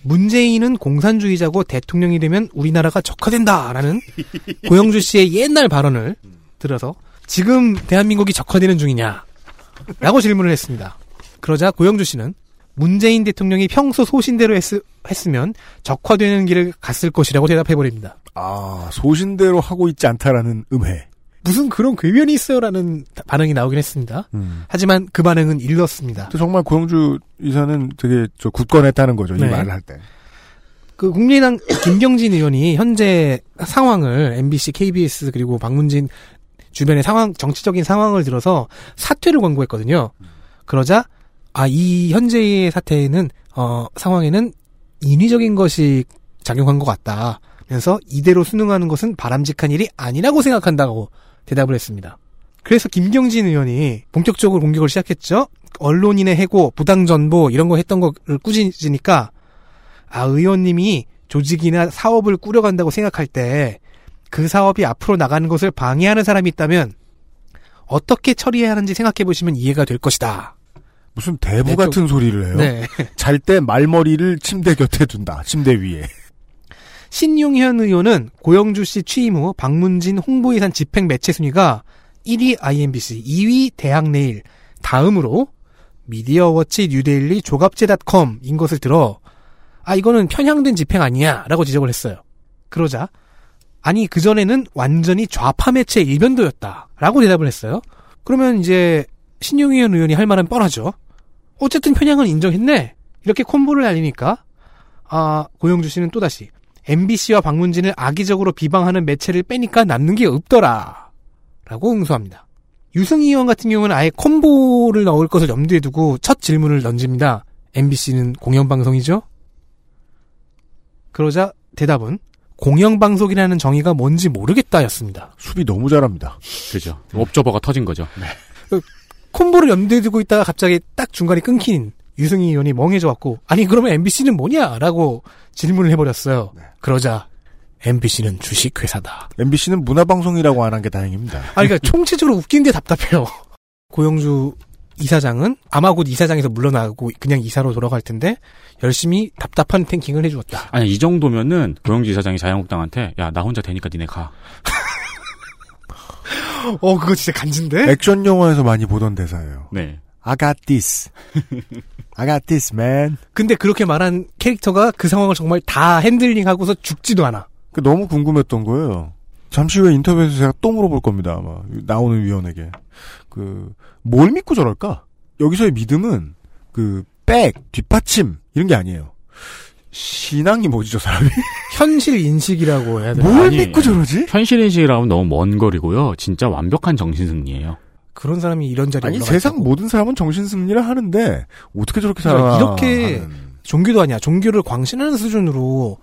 문재인은 공산주의자고 대통령이 되면 우리나라가 적화된다라는 <laughs> 고영주 씨의 옛날 발언을 들어서 지금 대한민국이 적화되는 중이냐? 라고 질문을 했습니다. 그러자 고영주 씨는 문재인 대통령이 평소 소신대로 했, 했으면 적화되는 길을 갔을 것이라고 대답해버립니다. 아 소신대로 하고 있지 않다라는 음해. 무슨 그런 궤변이 있어요라는 반응이 나오긴 했습니다. 음. 하지만 그 반응은 일렀습니다. 정말 고영주 이사는 되게 저 굳건했다는 거죠. 네. 이 말을 할 때. 그 국민의당 <coughs> 김경진 의원이 현재 상황을 MBC, KBS 그리고 박문진 주변의 상황 정치적인 상황을 들어서 사퇴를 권고했거든요. 그러자 아 이 현재의 사태에는 어 상황에는 인위적인 것이 작용한 것 같다. 면서 이대로 수능하는 것은 바람직한 일이 아니라고 생각한다고 대답을 했습니다. 그래서 김경진 의원이 본격적으로 공격을 시작했죠. 언론인의 해고, 부당 전보 이런 거 했던 거를 꾸짖으니까 아 의원님이 조직이나 사업을 꾸려간다고 생각할 때 그 사업이 앞으로 나가는 것을 방해하는 사람이 있다면 어떻게 처리해야 하는지 생각해 보시면 이해가 될 것이다. 무슨 대부 네, 같은 소리를 해요. 네. 잘 때 말머리를 침대 곁에 둔다. 침대 위에. 신용현 의원은 고영주 씨 취임 후 박문진 홍보예산 집행 매체 순위가 1위 IMBC, 2위 대학내일, 다음으로 미디어워치, 뉴데일리, 조갑제닷컴인 것을 들어 아 이거는 편향된 집행 아니야 라고 지적을 했어요. 그러자 아니 그 전에는 완전히 좌파 매체 일변도였다 라고 대답을 했어요. 그러면 이제 신용현 의원이 할 말은 뻔하죠. 어쨌든 편향은 인정했네. 이렇게 콤보를 날리니까 아 고영주 씨는 또다시 MBC와 박문진을 악의적으로 비방하는 매체를 빼니까 남는 게 없더라. 라고 응수합니다. 유승희 의원 같은 경우는 아예 콤보를 넣을 것을 염두에 두고 첫 질문을 던집니다. MBC는 공영방송이죠? 그러자 대답은 공영방송이라는 정의가 뭔지 모르겠다였습니다. 수비 너무 잘합니다. 그죠. 옵저버가 터진 거죠. <laughs> 콤보를 염두에 두고 있다가 갑자기 딱 중간에 끊긴 유승희 의원이 멍해져 왔고 아니 그러면 MBC는 뭐냐라고 질문을 해버렸어요. 그러자 MBC는 주식회사다. MBC는 문화방송이라고 안 한 게 다행입니다. 아 그러니까 <laughs> 총체적으로 웃긴데 답답해요. 고영주 이사장은 아마 곧 이사장에서 물러나고 그냥 이사로 돌아갈 텐데 열심히 답답한 탱킹을 해주었다. 아니 이 정도면은 고영주 이사장이 자유한국당한테 야 나 혼자 되니까 니네 가. <gasps> 어 그거 진짜 간지인데? 액션 영화에서 많이 보던 대사예요. 네. I got this. I got this, man. 근데 그렇게 말한 캐릭터가 그 상황을 정말 다 핸들링하고서 죽지도 않아. 그 너무 궁금했던 거예요. 잠시 후에 인터뷰에서 제가 또 물어볼 겁니다. 아마 나오는 위원에게 그 뭘 믿고 저럴까? 여기서의 믿음은 그 백, 뒷받침 이런 게 아니에요. 신앙이 뭐지 저 사람이? <laughs> 현실 인식이라고 해야 되나? 뭘 아니, 믿고 저러지? 현실 인식이라면 너무 먼 거리고요. 진짜 완벽한 정신 승리예요. 그런 사람이 이런 자리에 아니 세상 있다고. 모든 사람은 정신 승리를 하는데 어떻게 저렇게 살아? 그러니까 이렇게 종교도 아니야. 종교를 광신하는 수준으로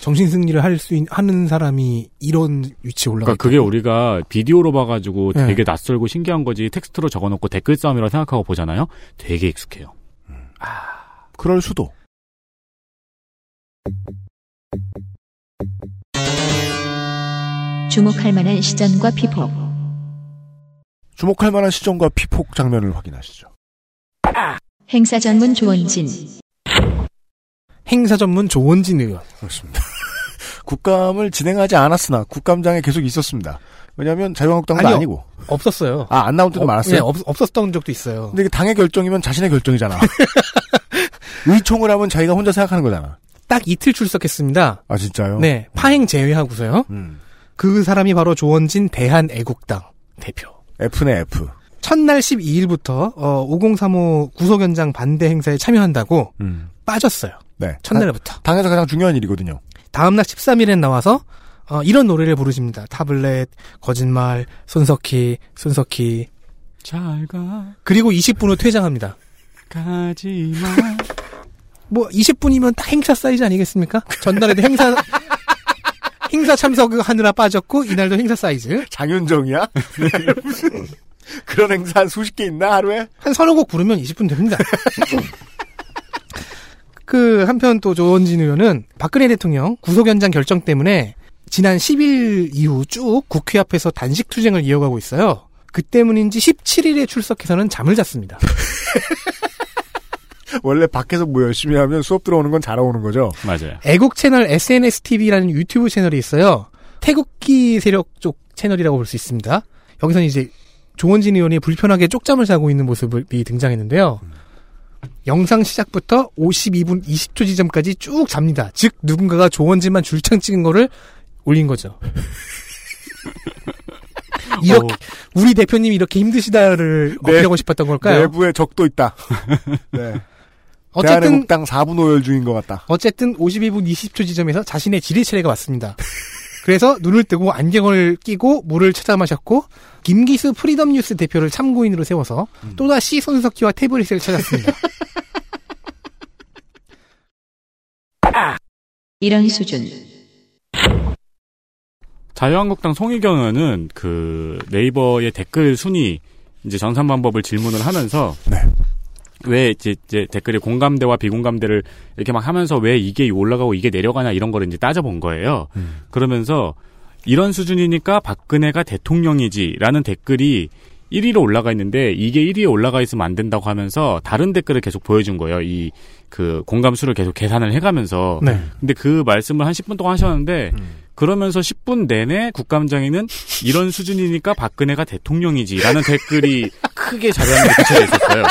정신 승리를 할 수 하는 사람이 이런 위치에 올라가 그러니까 그게. 우리가 비디오로 봐가지고 네. 되게 낯설고 신기한 거지 텍스트로 적어놓고 댓글 싸움이라고 생각하고 보잖아요. 되게 익숙해요. 그럴 수도. 주목할 만한 시전과 피폭. 주목할 만한 시점과 피폭 장면을 확인하시죠. 행사 전문 조원진. 행사 전문 조원진 의원. 그렇습니다. <laughs> 국감을 진행하지 않았으나 국감장에 계속 있었습니다. 왜냐하면 자유한국당도 아니요. 아니고 없었어요. 아 안 나올 때도 많았어요. 네, 없, 없었던 적도 있어요. 근데 이게 당의 결정이면 자신의 결정이잖아. <laughs> 의총을 하면 자기가 혼자 생각하는 거잖아. 딱 이틀 출석했습니다. 아 진짜요? 네, 파행 제외하고서요. 음. 그 사람이 바로 조원진 대한애국당 대표. F네 F. 첫날 12일부터 어, 5035 구속 현장 반대 행사에 참여한다고 음. 빠졌어요. 네. 첫날부터. 당, 당에서 가장 중요한 일이거든요. 다음날 13일엔 나와서 어, 이런 노래를 부르십니다. 타블렛, 거짓말, 손석희, 손석희. 잘 가, 그리고 20분 후 퇴장합니다. 가지 마. 뭐 20분이면 딱 행사 사이즈 아니겠습니까? 전날에도 행사 <laughs> 행사 참석하느라 빠졌고 이날도 행사 사이즈 장윤정이야? 무슨 <laughs> 그런 행사 한 수십 개 있나 하루에? 한 서너 곡 부르면 20분 됩니다. <laughs> 그 한편 또 조원진 의원은 박근혜 대통령 구속 현장 결정 때문에 지난 10일 이후 쭉 국회 앞에서 단식 투쟁을 이어가고 있어요. 그 때문인지 17일에 출석해서는 잠을 잤습니다. 원래 밖에서 뭐 열심히 하면 수업 들어오는 건잘 오는 거죠. 맞아요. 애국 채널 SNS TV라는 유튜브 채널이 있어요. 태극기 세력 쪽 채널이라고 볼 수 있습니다. 여기서는 이제 조원진 의원이 불편하게 쪽잠을 자고 있는 모습이 등장했는데요. 영상 시작부터 52분 20초 지점까지 쭉 잡니다. 즉 누군가가 조원진만 줄창 찍은 거를 올린 거죠. <laughs> 이렇게 우리 대표님이 이렇게 힘드시다를 네. 어필하고 싶었던 걸까요? 내부에 적도 있다. <laughs> 네. 어쨌든 대한민국당 사분오열 중인 것 같다. 어쨌든 52분 20초 지점에서 자신의 질의 차례가 왔습니다. 그래서 눈을 뜨고 안경을 끼고 물을 찾아 마셨고 김기수 프리덤 뉴스 대표를 참고인으로 세워서 또다시 손석희와 태블릿을 찾았습니다. <laughs> 이런 수준. 자유한국당 송희경 의원은 그 네이버의 댓글 순위 이제 정산 방법을 질문을 하면서 네. 왜 이제, 이제 댓글에 공감대와 비공감대를 이렇게 막 하면서 왜 이게 올라가고 이게 내려가냐 이런 거를 이제 따져본 거예요. 음. 그러면서 이런 수준이니까 박근혜가 대통령이지라는 댓글이 1위로 올라가 있는데 이게 1위에 올라가 있으면 안 된다고 하면서 다른 댓글을 계속 보여준 거예요. 이 그 공감수를 계속 계산을 해가면서. 네. 근데 그 말씀을 한 10분 동안 하셨는데 음. 그러면서 10분 내내 국감장에는 이런 수준이니까 박근혜가 대통령이지라는 댓글이 <laughs> 크게 자료화면에 붙여져 있었어요.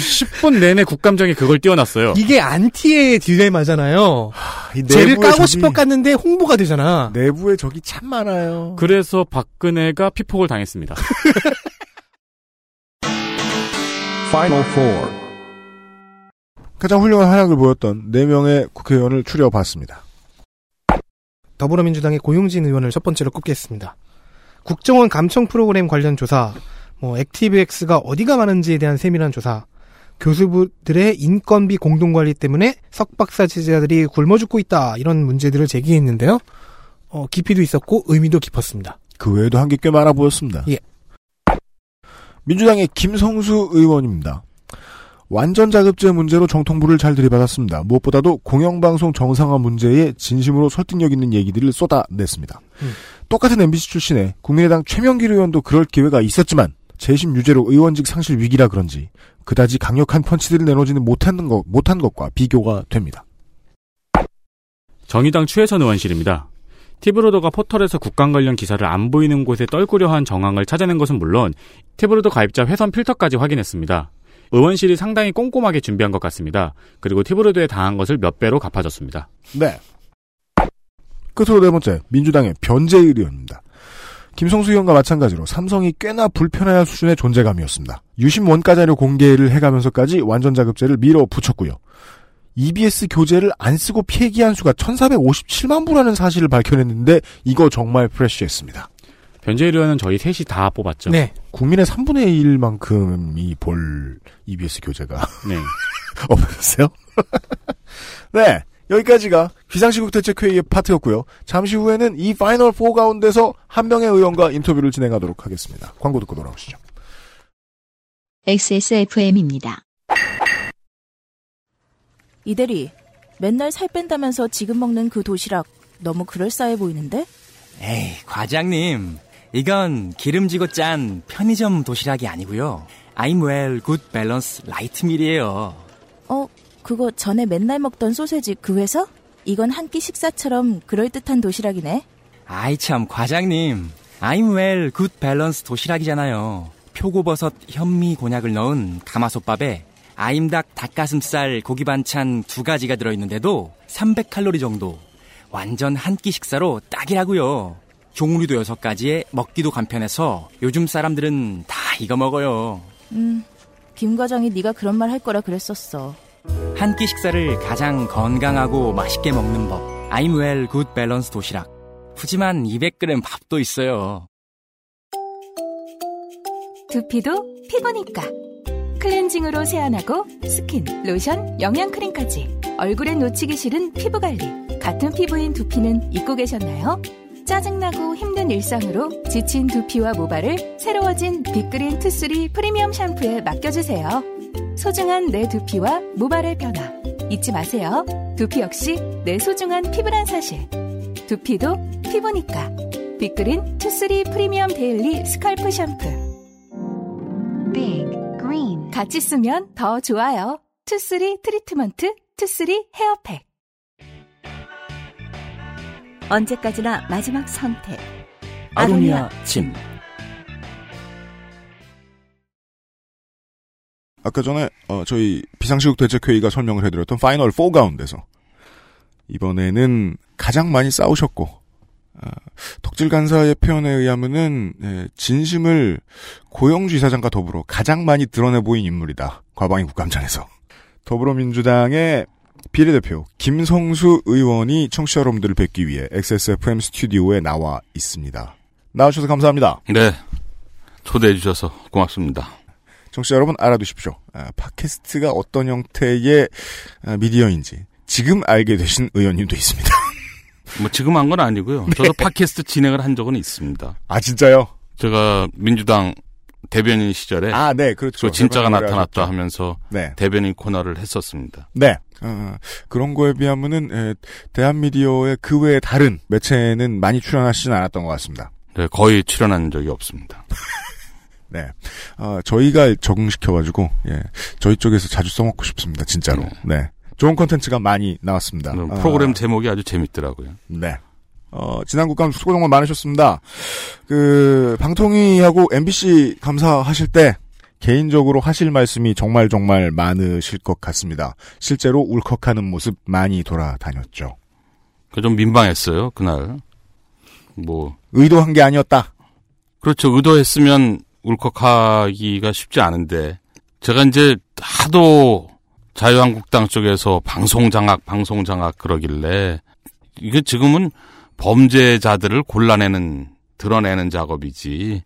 10분 내내 국감장에 그걸 띄워놨어요. 이게 안티의 딜레마잖아요. 이 쟤를 까고 적이- 싶어 깠는데 홍보가 되잖아. 내부에 적이 참 많아요. 그래서 박근혜가 피폭을 당했습니다. <laughs> Final Four. 가장 훌륭한 활약을 보였던 4명의 국회의원을 추려봤습니다. 더불어민주당의 고용진 의원을 첫 번째로 꼽겠습니다. 국정원 감청 프로그램 관련 조사, 뭐 액티브엑스가 어디가 많은지에 대한 세밀한 조사, 교수부들의 인건비 공동관리 때문에 석박사 제자들이 굶어 죽고 있다 이런 문제들을 제기했는데요. 어, 깊이도 있었고 의미도 깊었습니다. 그 외에도 한 게 꽤 많아 보였습니다. 예. 민주당의 김성수 의원입니다. 완전 자급제 문제로 정통부를 잘 들이받았습니다. 무엇보다도 공영방송 정상화 문제에 진심으로 설득력 있는 얘기들을 쏟아냈습니다. 음. 똑같은 MBC 출신의 국민의당 최명길 의원도 그럴 기회가 있었지만 재심 유죄로 의원직 상실 위기라 그런지 그다지 강력한 펀치들을 내놓지는 못한 것, 못한 것과 비교가 됩니다. 정의당 추혜선 의원실입니다. 티브로더가 포털에서 국감 관련 기사를 안 보이는 곳에 떨구려 한 정황을 찾아낸 것은 물론 티브로더 가입자 회선 필터까지 확인했습니다. 의원실이 상당히 꼼꼼하게 준비한 것 같습니다. 그리고 티브로더에 당한 것을 몇 배로 갚아줬습니다. 네. 끝으로 네 번째, 민주당의 변재일 의원입니다. 김성수 의원과 마찬가지로 삼성이 꽤나 불편해할 수준의 존재감이었습니다. 유심 원가 자료 공개를 해가면서까지 완전 자급제를 밀어붙였고요. EBS 교재를 안 쓰고 폐기한 수가 1457만 부라는 사실을 밝혀냈는데 이거 정말 프레쉬했습니다. 변재일 의원은 저희 셋이 다 뽑았죠. 네. 국민의 3분의 1만큼이 볼 EBS 교재가 네. <laughs> 없었어요? <laughs> 네. 여기까지가 비상시국 대책회의의 파트였고요. 잠시 후에는 이 final 4 가운데서 한 명의 의원과 인터뷰를 진행하도록 하겠습니다. 광고 듣고 돌아오시죠. XSFM입니다. 이대리, 맨날 살 뺀다면서 지금 먹는 그 도시락 너무 그럴싸해 보이는데? 에이, 과장님. 이건 기름지고 짠 편의점 도시락이 아니고요. I'm well, good balance, light meal이에요. 어, 그거 전에 맨날 먹던 소세지 그 회사? 이건 한 끼 식사처럼 그럴듯한 도시락이네. 아이 참, 과장님. I'm well, good balance 도시락이잖아요. 표고버섯, 현미, 곤약을 넣은 가마솥밥에 아임닭, 닭가슴살, 고기 반찬 두 가지가 들어있는데도 300칼로리 정도. 완전 한 끼 식사로 딱이라고요. 종류도 여섯 가지에 먹기도 간편해서 요즘 사람들은 다 이거 먹어요. 음, 김 과장이 네가 그런 말 할 거라 그랬었어. 한 끼 식사를 가장 건강하고 맛있게 먹는 법. Well, good balance 도시락. 푸짐한 200g 밥도 있어요. 두피도 피부니까. 클렌징으로 세안하고 스킨, 로션, 영양크림까지. 얼굴에 놓치기 싫은 피부관리. 같은 피부인 두피는 잊고 계셨나요? 짜증나고 힘든 일상으로 지친 두피와 모발을 새로워진 빅그린 투쓰리 프리미엄 샴푸에 맡겨주세요. 소중한 내 두피와 모발의 변화. 잊지 마세요. 두피 역시 내 소중한 피부란 사실. 두피도 피부니까. 빅그린 투쓰리 프리미엄 daily scalp 샴푸. 빅 그린 같이 쓰면 더 좋아요. 투쓰리 트리트먼트 투쓰리 헤어팩. 언제까지나 마지막 선택. 아로니아 침. 아까 전에 어, 저희 비상시국 대책회의가 설명을 해드렸던 파이널 4 가운데서 이번에는 가장 많이 싸우셨고 아, 덕질 간사의 표현에 의하면은 예, 진심을 고영주 이사장과 더불어 가장 많이 드러내 보인 인물이다. 과방위 국감장에서 더불어민주당의 비례대표 김성수 의원이 청취자 여러분들을 뵙기 위해 XSFM 스튜디오에 나와 있습니다. 나와주셔서 감사합니다. 네. 초대해 주셔서 고맙습니다. 청취자 여러분 알아두십시오. 아, 팟캐스트가 어떤 형태의 아, 미디어인지 지금 알게 되신 의원님도 있습니다. <laughs> 뭐 지금 한 건 아니고요. 저도 팟캐스트 진행을 한 적은 있습니다. 아 진짜요? 제가 민주당 대변인 시절에 아, 네, 그렇죠. 저 진짜가 나타났다 하셨죠. 하면서 네. 대변인 코너를 했었습니다. 네. 어, 그런 거에 비하면은 에, 대한 미디어의 그 외에 다른 매체에는 많이 출연하시진 않았던 것 같습니다. 네, 거의 출연한 적이 없습니다. <laughs> 네. 어, 저희가 적응시켜가지고, 예. 저희 쪽에서 자주 써먹고 싶습니다. 진짜로. 네. 좋은 컨텐츠가 많이 나왔습니다. 음, 어, 프로그램 제목이 아주 재밌더라고요. 네. 어, 지난 국감 수고 정말 많으셨습니다. 그, 방통위하고 MBC 감사하실 때, 개인적으로 하실 말씀이 정말 정말 많으실 것 같습니다. 실제로 울컥하는 모습 많이 돌아다녔죠. 그좀 민망했어요, 그날. 뭐. 의도한 게 아니었다. 그렇죠. 의도했으면 울컥하기가 쉽지 않은데, 제가 이제 하도 자유한국당 쪽에서 방송 장악, 방송 장악 그러길래, 이게 지금은 범죄자들을 골라내는, 드러내는 작업이지,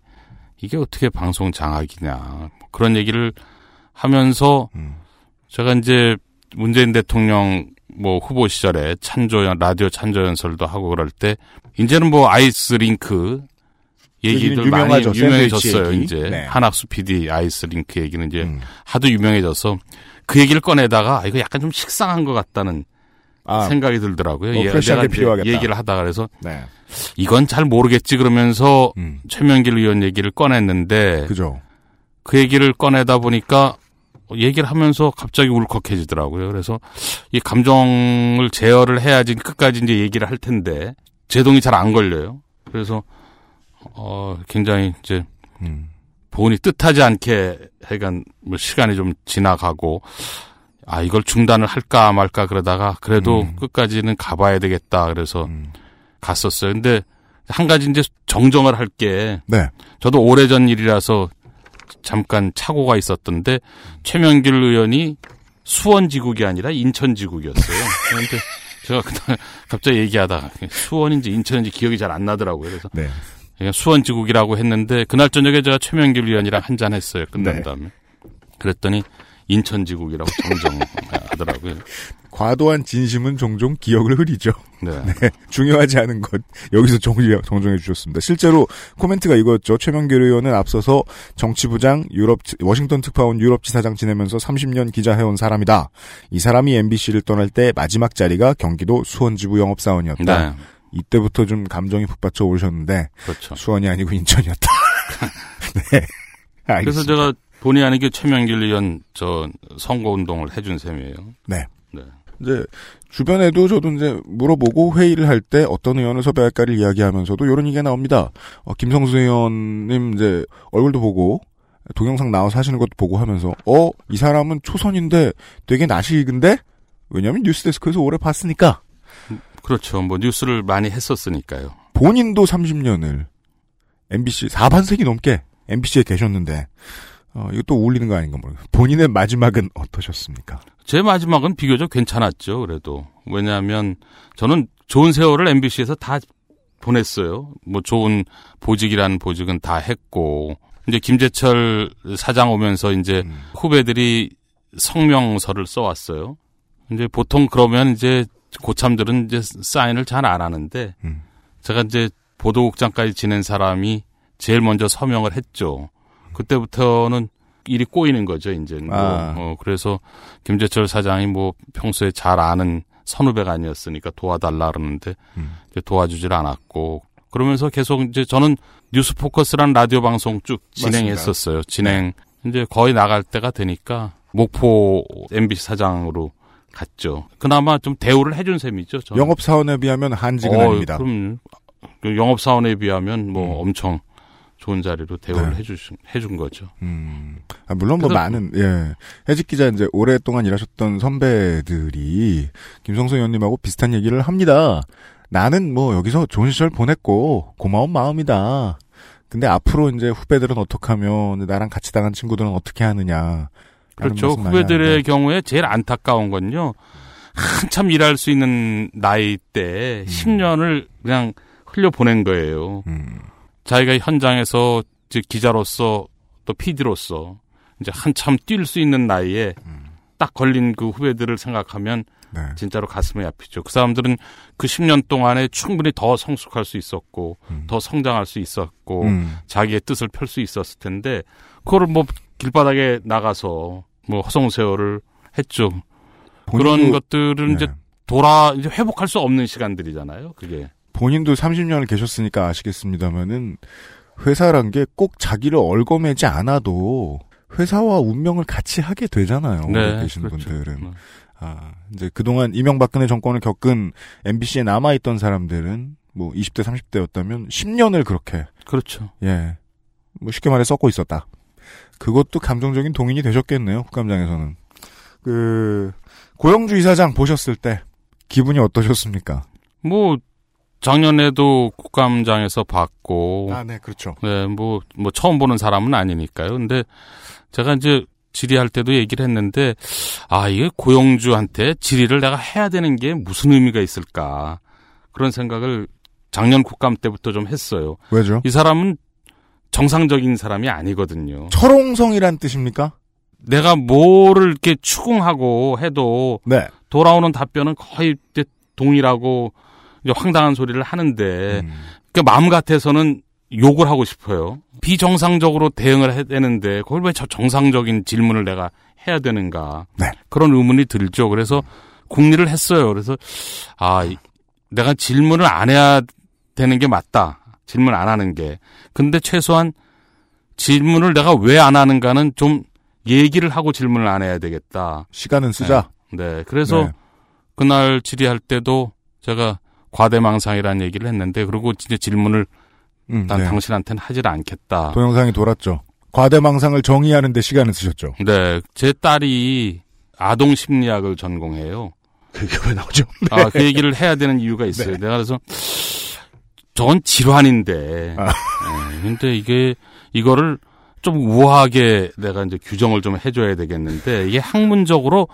이게 어떻게 방송 장악이냐. 뭐 그런 얘기를 하면서, 제가 이제 문재인 대통령 뭐 후보 시절에 찬조연, 라디오 찬조 연설도 하고 그럴 때, 이제는 뭐 아이스 링크, 얘기들 얘기는 많이 유명하죠. 유명해졌어요. 얘기. 이제 네. 한학수 PD 아이스링크 얘기는 이제 음. 하도 유명해져서 그 얘기를 꺼내다가 아, 이거 약간 좀 식상한 것 같다는 아, 생각이 들더라고요. 뭐 예, 내가 필요하겠다. 얘기를 하다가 그래서 네. 이건 잘 모르겠지 그러면서 음. 최명길 의원 얘기를 꺼냈는데 그죠. 그 얘기를 꺼내다 보니까 얘기를 하면서 갑자기 울컥해지더라고요. 그래서 이 감정을 제어를 해야지 끝까지 이제 얘기를 할 텐데 제동이 잘 안 걸려요. 그래서 어 굉장히 이제 음. 본이 뜻하지 않게 하여간 뭐 시간이 좀 지나가고 아 이걸 중단을 할까 말까 그러다가 그래도 음. 끝까지는 가봐야 되겠다 그래서 음. 갔었어요. 근데 한 가지 이제 정정을 할게 네. 저도 오래전 일이라서 잠깐 착오가 있었던데 최명길 의원이 수원 지국이 아니라 인천 지국이었어요. 그런데 제가 그날 갑자기 얘기하다가 수원인지 인천인지 기억이 잘 안 나더라고요. 그래서 네. 그냥 수원지국이라고 했는데 그날 저녁에 제가 최명길 의원이랑 한잔 했어요. 끝난 네. 다음에 그랬더니 인천지국이라고 정정하더라고요. <laughs> 과도한 진심은 종종 기억을 흐리죠. 네. <laughs> 네, 중요하지 않은 것 여기서 정리, 정정해 주셨습니다. 실제로 코멘트가 이거였죠. 최명길 의원은 앞서서 정치부장 유럽 워싱턴 특파원 유럽 지사장 지내면서 30년 기자해온 사람이다. 이 사람이 MBC를 떠날 때 마지막 자리가 경기도 수원지부 영업사원이었다. 네. 이때부터 좀 감정이 북받쳐 오르셨는데 그렇죠. 수원이 아니고 인천이었다. <laughs> 네. 알겠습니다. 그래서 제가 본의 아니게 최명길 의원 저 선거 운동을 해준 셈이에요. 네. 네. 이제 주변에도 저도 이제 물어보고 회의를 할 때 어떤 의원을 섭외할까를 이야기하면서도 이런 얘기가 나옵니다. 어, 김성수 의원님 이제 얼굴도 보고 동영상 나와서 하시는 것도 보고 하면서 어 이 사람은 초선인데 되게 익은데 왜냐하면 뉴스데스크에서 오래 봤으니까 그렇죠. 뭐 뉴스를 많이 했었으니까요. 본인도 30년을 MBC 4반세기 넘게 MBC에 계셨는데 어, 이거 또 어울리는 거 아닌가 모르겠어요. 본인의 마지막은 어떠셨습니까? 제 마지막은 비교적 괜찮았죠. 그래도 왜냐하면 저는 좋은 세월을 MBC에서 다 보냈어요. 뭐 좋은 보직이라는 보직은 다 했고 이제 김재철 사장 오면서 이제 음. 후배들이 성명서를 써왔어요. 이제 보통 그러면 이제 고참들은 이제 사인을 잘 안 하는데 음. 제가 이제 보도국장까지 지낸 사람이 제일 먼저 서명을 했죠. 그때부터는 일이 꼬이는 거죠, 이제. 뭐, 아. 어, 그래서 김재철 사장이 뭐 평소에 잘 아는 선후배가 아니었으니까 도와달라 그러는데 음. 도와주질 않았고 그러면서 계속 이제 저는 뉴스 포커스라는 라디오 방송 쭉 진행했었어요. 진행 이제 거의 나갈 때가 되니까 목포 MBC 사장으로 갔죠. 그나마 좀 대우를 해준 셈이죠. 저는. 영업사원에 비하면 한직은 어, 아닙니다. 그럼 그 영업사원에 비하면 뭐 음. 엄청 좋은 자리로 대우를 네. 해주 해준 거죠. 음. 아, 물론 뭐 많은 예 해직 기자 이제 오랫동안 일하셨던 선배들이 김성수 의원님하고 비슷한 얘기를 합니다. 나는 뭐 여기서 좋은 시절 보냈고 고마운 마음이다. 근데 앞으로 이제 후배들은 어떻게 하면 나랑 같이 당한 친구들은 어떻게 하느냐. 그렇죠. 후배들의 경우에 제일 안타까운 건요. 한참 일할 수 있는 나이 때 10년을 그냥 흘려 보낸 거예요. 음. 자기가 현장에서 이제 기자로서 또 PD로서 이제 한참 뛸 수 있는 나이에 딱 걸린 그 후배들을 생각하면 네. 진짜로 가슴이 아프죠. 그 사람들은 그 10년 동안에 충분히 더 성숙할 수 있었고, 더 성장할 수 있었고, 음. 자기의 뜻을 펼 수 있었을 텐데, 그거를 뭐 길바닥에 나가서 뭐 허송세월을 했죠. 그런 것들은 이제 네. 돌아, 이제 회복할 수 없는 시간들이잖아요, 그게. 본인도 30년을 계셨으니까 아시겠습니다만은 회사란 게 꼭 자기를 얽어매지 않아도 회사와 운명을 같이 하게 되잖아요. 네, 계신 그렇죠. 분들은. 네. 아, 이제 그동안 이명박근혜 정권을 겪은 MBC에 남아있던 사람들은 뭐 20대, 30대였다면 10년을 그렇게. 그렇죠. 예. 뭐 쉽게 말해 썩고 있었다. 그것도 감정적인 동인이 되셨겠네요, 국감장에서는. 그, 고영주 이사장 보셨을 때 기분이 어떠셨습니까? 뭐, 작년에도 국감장에서 봤고. 아, 네, 그렇죠. 네, 뭐, 뭐, 처음 보는 사람은 아니니까요. 근데 제가 이제 질의할 때도 얘기를 했는데, 아, 이게 고영주한테 질의를 내가 해야 되는 게 무슨 의미가 있을까. 그런 생각을 작년 국감 때부터 좀 했어요. 왜죠? 이 사람은 정상적인 사람이 아니거든요. 철옹성이란 뜻입니까? 내가 뭐를 이렇게 추궁하고 해도 네. 돌아오는 답변은 거의 동일하고 황당한 소리를 하는데 음. 그 마음 같아서는 욕을 하고 싶어요. 비정상적으로 대응을 해야 되는데 그걸 왜 저 정상적인 질문을 내가 해야 되는가 네. 그런 의문이 들죠. 그래서 궁리를 했어요. 그래서 아 이- 내가 질문을 안 해야 되는 게 맞다. 질문 안 하는 게. 근데 최소한 질문을 내가 왜 안 하는가는 좀 얘기를 하고 질문을 안 해야 되겠다. 시간은 쓰자. 네. 네. 그래서 네. 그날 질의할 때도 제가 과대망상이라는 얘기를 했는데 그리고 진짜 질문을 음, 난 네. 당신한테는 하질 않겠다. 동영상이 돌았죠. 과대망상을 정의하는데 시간을 쓰셨죠. 네. 제 딸이 아동 심리학을 전공해요. 그게 왜 나오죠? 아, 그 얘기를 해야 되는 이유가 있어요. 네. 내가 그래서 저건 질환인데. 아. 네, 근데 이게 이거를 좀 우아하게 내가 이제 규정을 좀 해줘야 되겠는데 이게 학문적으로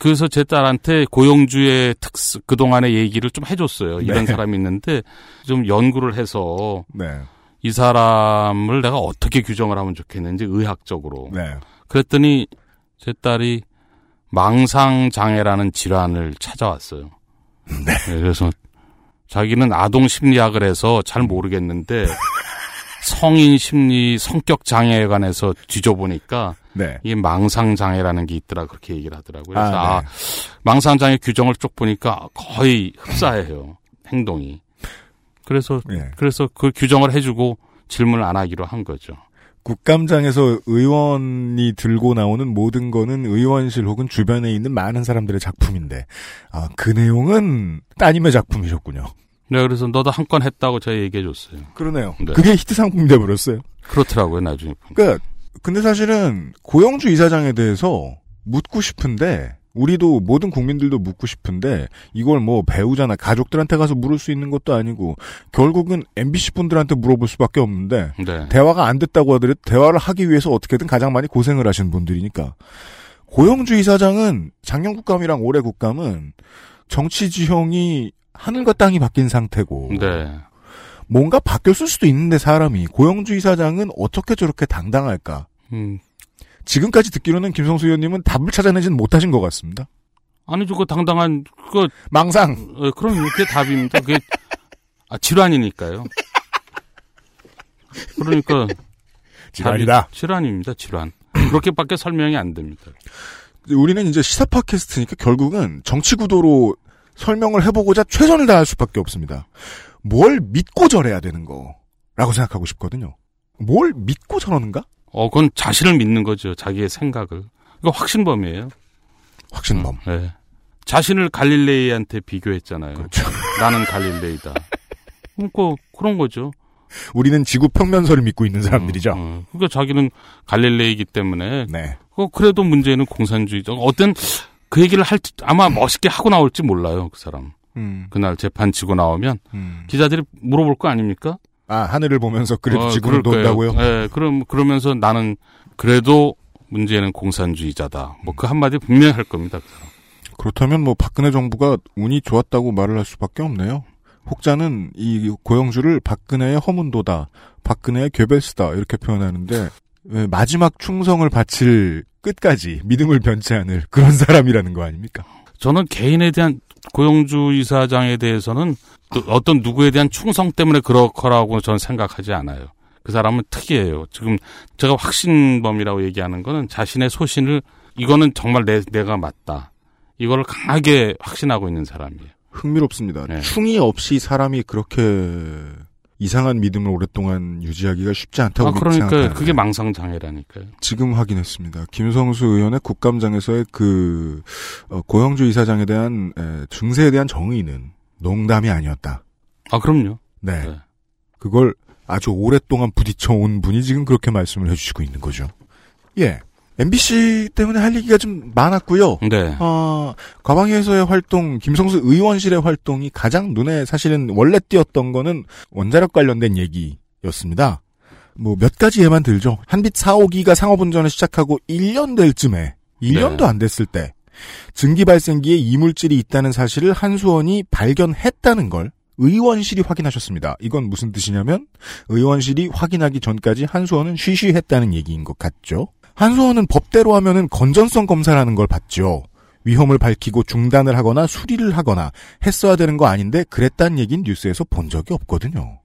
그래서 제 딸한테 고영주의 특수 그 동안의 얘기를 좀 해줬어요. 이런 네. 사람이 있는데 좀 연구를 해서 네. 이 사람을 내가 어떻게 규정을 하면 좋겠는지 의학적으로. 네. 그랬더니 제 딸이 망상 장애라는 질환을 찾아왔어요. 네. 그래서 자기는 아동 심리학을 해서 잘 모르겠는데 <laughs> 성인 심리 성격 장애에 관해서 뒤져보니까 네. 이게 망상 장애라는 게 있더라 그렇게 얘기를 하더라고요. 그래서 아, 아, 네. 망상 장애 규정을 쭉 보니까 거의 흡사해요 행동이. 그래서 예. 그래서 그 규정을 해주고 질문을 안 하기로 한 거죠. 국감장에서 의원이 들고 나오는 모든 거는 의원실 혹은 주변에 있는 많은 사람들의 작품인데, 아, 그 내용은 따님의 작품이셨군요. 네, 그래서 너도 한 건 했다고 제가 얘기해 줬어요. 그러네요. 네. 그게 히트 상품이 돼버렸어요. 그렇더라고요, 나중에. 그러니까 근데 사실은 고영주 이사장에 대해서 묻고 싶은데 우리도 모든 국민들도 묻고 싶은데 이걸 뭐 배우자나 가족들한테 가서 물을 수 있는 것도 아니고 결국은 MBC 분들한테 물어볼 수밖에 없는데 네. 대화가 안 됐다고 하더라도 대화를 하기 위해서 어떻게든 가장 많이 고생을 하신 분들이니까 고영주 이사장은 작년 국감이랑 올해 국감은 정치 지형이 하늘과 땅이 바뀐 상태고 네. 뭔가 바뀌었을 수도 있는데 사람이 고영주 이사장은 어떻게 저렇게 당당할까? 음. 지금까지 듣기로는 김성수 의원님은 답을 찾아내지는 못하신 것 같습니다. 아니죠, 그 당당한, 그, 망상. 어, 그럼 그게 답입니다. 그게, 아, 질환이니까요. 그러니까. 질환이다. 답이 질환입니다, 질환. 그렇게밖에 설명이 안 됩니다. 우리는 이제 시사 팟캐스트니까 결국은 정치 구도로 설명을 해보고자 최선을 다할 수밖에 없습니다. 뭘 믿고 저래야 되는 거라고 생각하고 싶거든요. 뭘 믿고 저러는가? 어, 그건 자신을 믿는 거죠, 자기의 생각을. 이거 확신범이에요. 확신범. 네. 자신을 갈릴레이한테 비교했잖아요. 그렇죠. 나는 갈릴레이다. 그러니까 그런 거죠. 우리는 지구 평면설을 믿고 있는 사람들이죠. 어, 그러니까 자기는 갈릴레이기 때문에 네. 어, 그래도 문제는 공산주의자. 어떤 그 얘기를 할 아마 멋있게 하고 나올지 몰라요, 그 사람. 음. 그날 재판 치고 나오면 음. 기자들이 물어볼 거 아닙니까? 아 하늘을 보면서 그래도 어, 거예요. 돈다고요? 예, 그럼 그러면서 나는 그래도 문제는 공산주의자다. 뭐 그 한마디 분명히 할 겁니다. 그 사람. 그렇다면 뭐 박근혜 정부가 운이 좋았다고 말을 할 수밖에 없네요. 혹자는 이 고영주를 박근혜의 허문도다, 박근혜의 괴벨스다 이렇게 표현하는데 왜 마지막 충성을 바칠 끝까지 믿음을 변치 않을 그런 사람이라는 거 아닙니까? 저는 개인에 대한 고영주 이사장에 대해서는 또 어떤 누구에 대한 충성 때문에 그렇거라고 저는 생각하지 않아요. 그 사람은 특이해요. 지금 제가 확신범이라고 얘기하는 거는 자신의 소신을 이거는 정말 내, 내가 맞다. 이거를 강하게 확신하고 있는 사람이에요. 흥미롭습니다. 네. 충이 없이 사람이 그렇게 이상한 믿음을 오랫동안 유지하기가 쉽지 않다고 아, 그러니까 생각하는데 그게 망상 장애라니까요. 지금 확인했습니다. 김성수 의원의 국감장에서의 그 어, 고영주 이사장에 대한 에, 증세에 대한 정의는 농담이 아니었다. 아, 그럼요. 네. 네. 그걸 아주 오랫동안 부딪혀 온 분이 지금 그렇게 말씀을 해주시고 있는 거죠. 예. MBC 때문에 할 얘기가 좀 많았고요. 네. 어, 과방위에서의 활동, 김성수 의원실의 활동이 가장 눈에 사실은 원래 띄었던 거는 원자력 관련된 얘기였습니다. 뭐 몇 가지 예만 들죠. 한빛 4, 5기가 상업운전을 시작하고 1년 될 쯤에, 1년도 네. 안 됐을 때, 증기 발생기에 이물질이 있다는 사실을 한수원이 발견했다는 걸 의원실이 확인하셨습니다. 이건 무슨 뜻이냐면 의원실이 확인하기 전까지 한수원은 쉬쉬했다는 얘기인 것 같죠. 한수원은 법대로 하면은 건전성 검사라는 걸 받죠. 위험을 밝히고 중단을 하거나 수리를 하거나 했어야 되는 거 아닌데 그랬다는 얘기는 뉴스에서 본 적이 없거든요.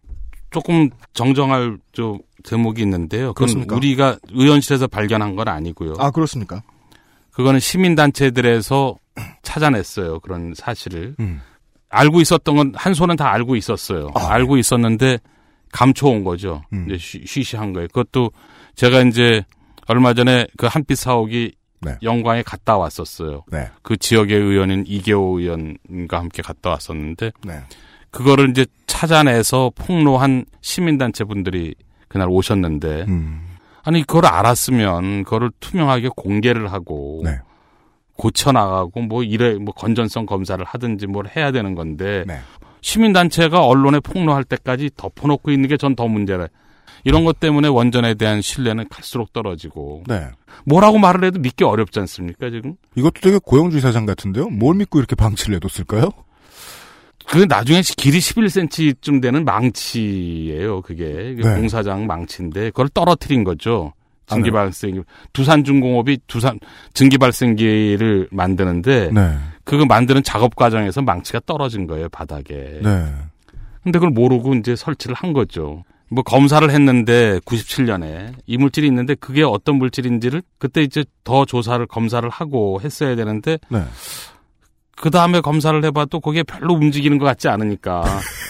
조금 정정할 좀 제목이 있는데요. 그건 그렇습니까? 우리가 의원실에서 발견한 건 아니고요. 아 그렇습니까? 그거는 시민단체들에서 찾아냈어요. 그런 사실을. 음. 알고 있었던 건 한 손은 다 알고 있었어요. 아, 알고 있었는데 감춰온 거죠. 음. 이제 쉬, 쉬쉬한 거예요. 그것도 제가 이제 얼마 전에 그 한빛 사옥이 네. 영광에 갔다 왔었어요. 네. 그 지역의 의원인 이계호 의원과 함께 갔다 왔었는데 네. 그거를 이제 찾아내서 폭로한 시민단체 분들이 그날 오셨는데 음. 아니 그걸 알았으면 그거를 투명하게 공개를 하고 네. 고쳐 나가고 뭐 이래 뭐 건전성 검사를 하든지 뭘 해야 되는 건데 네. 시민단체가 언론에 폭로할 때까지 덮어놓고 있는 게 전 더 문제래. 이런 것 때문에 원전에 대한 신뢰는 갈수록 떨어지고 네. 뭐라고 말을 해도 믿기 어렵지 않습니까 지금? 이것도 되게 고영주 이사장 같은데요. 뭘 믿고 이렇게 방치를 해뒀을까요? 그 나중에 길이 11cm쯤 되는 망치예요. 그게 네. 공사장 망치인데 그걸 떨어뜨린 거죠. 아, 증기 네. 발생기 두산 중공업이 두산 증기 발생기를 만드는데 네. 그거 만드는 작업 과정에서 망치가 떨어진 거예요 바닥에. 네. 근데 그걸 모르고 이제 설치를 한 거죠. 뭐 검사를 했는데 97년에 이 물질이 있는데 그게 어떤 물질인지를 그때 이제 더 조사를 검사를 하고 했어야 되는데 네. 그 다음에 검사를 해봐도 거기에 별로 움직이는 것 같지 않으니까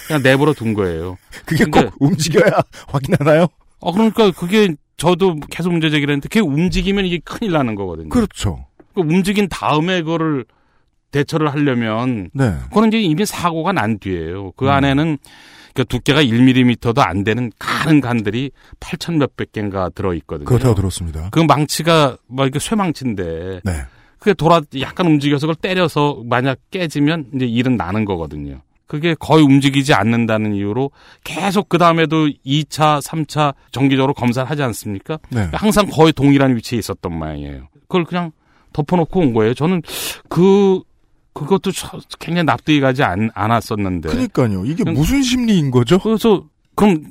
그냥 내버려 둔 거예요. 그게 근데- 꼭 움직여야 확인하나요? 어 그러니까 그게 저도 계속 문제 제기를 했는데 그게 움직이면 이게 큰일 나는 거거든요. 그렇죠. 그 움직인 다음에 그거를 대처를 하려면 네. 그거는 이제 이미 사고가 난 뒤에요. 그 음. 안에는 그 두께가 1mm도 안 되는 가는 간들이 8천 몇백 개인가 들어 있거든요. 그렇다고 들었습니다. 그 망치가 뭐 이렇게 쇠망치인데 네. 그게 돌아 약간 움직여서 그걸 때려서 만약 깨지면 이제 일은 나는 거거든요. 그게 거의 움직이지 않는다는 이유로 계속 그 다음에도 2차, 3차 정기적으로 검사를 하지 않습니까? 네. 항상 거의 동일한 위치에 있었던 모양이에요. 그걸 그냥 덮어놓고 온 거예요. 저는 그 그것도 저- 굉장히 납득이 가지 않, 않았었는데. 그러니까요. 이게 그냥- 무슨 심리인 거죠? 그래서 그럼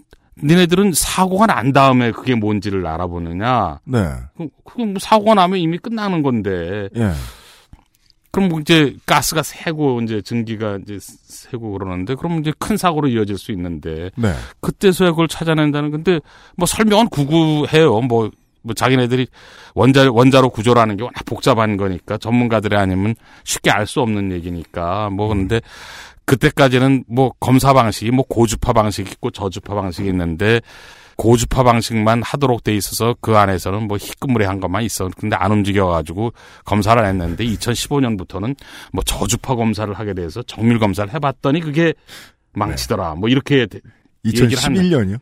니네들은 사고가 난 다음에 그게 뭔지를 알아보느냐? 네. 그- 그게 뭐 사고가 나면 이미 끝나는 건데. 예. 그럼 뭐 이제 가스가 새고 이제 증기가 이제 새고 그러는데 그럼 이제 큰 사고로 이어질 수 있는데 네. 그때서야 그걸 찾아낸다는 건데 뭐 설명은 구구해요. 뭐, 뭐 자기네들이 원자 원자로 구조라는 게 워낙 복잡한 거니까 전문가들이 아니면 쉽게 알 수 없는 얘기니까 뭐 그런데 그때까지는 뭐 검사 방식이 뭐 고주파 방식이 있고 저주파 방식이 있는데 고주파 방식만 하도록 돼 있어서 그 안에서는 뭐 희끄무레한 것만 있어. 근데 안 움직여가지고 검사를 했는데 2015년부터는 뭐 저주파 검사를 하게 돼서 정밀 검사를 해봤더니 그게 망치더라. 뭐 이렇게 대- 얘기를 하는 2011년이요?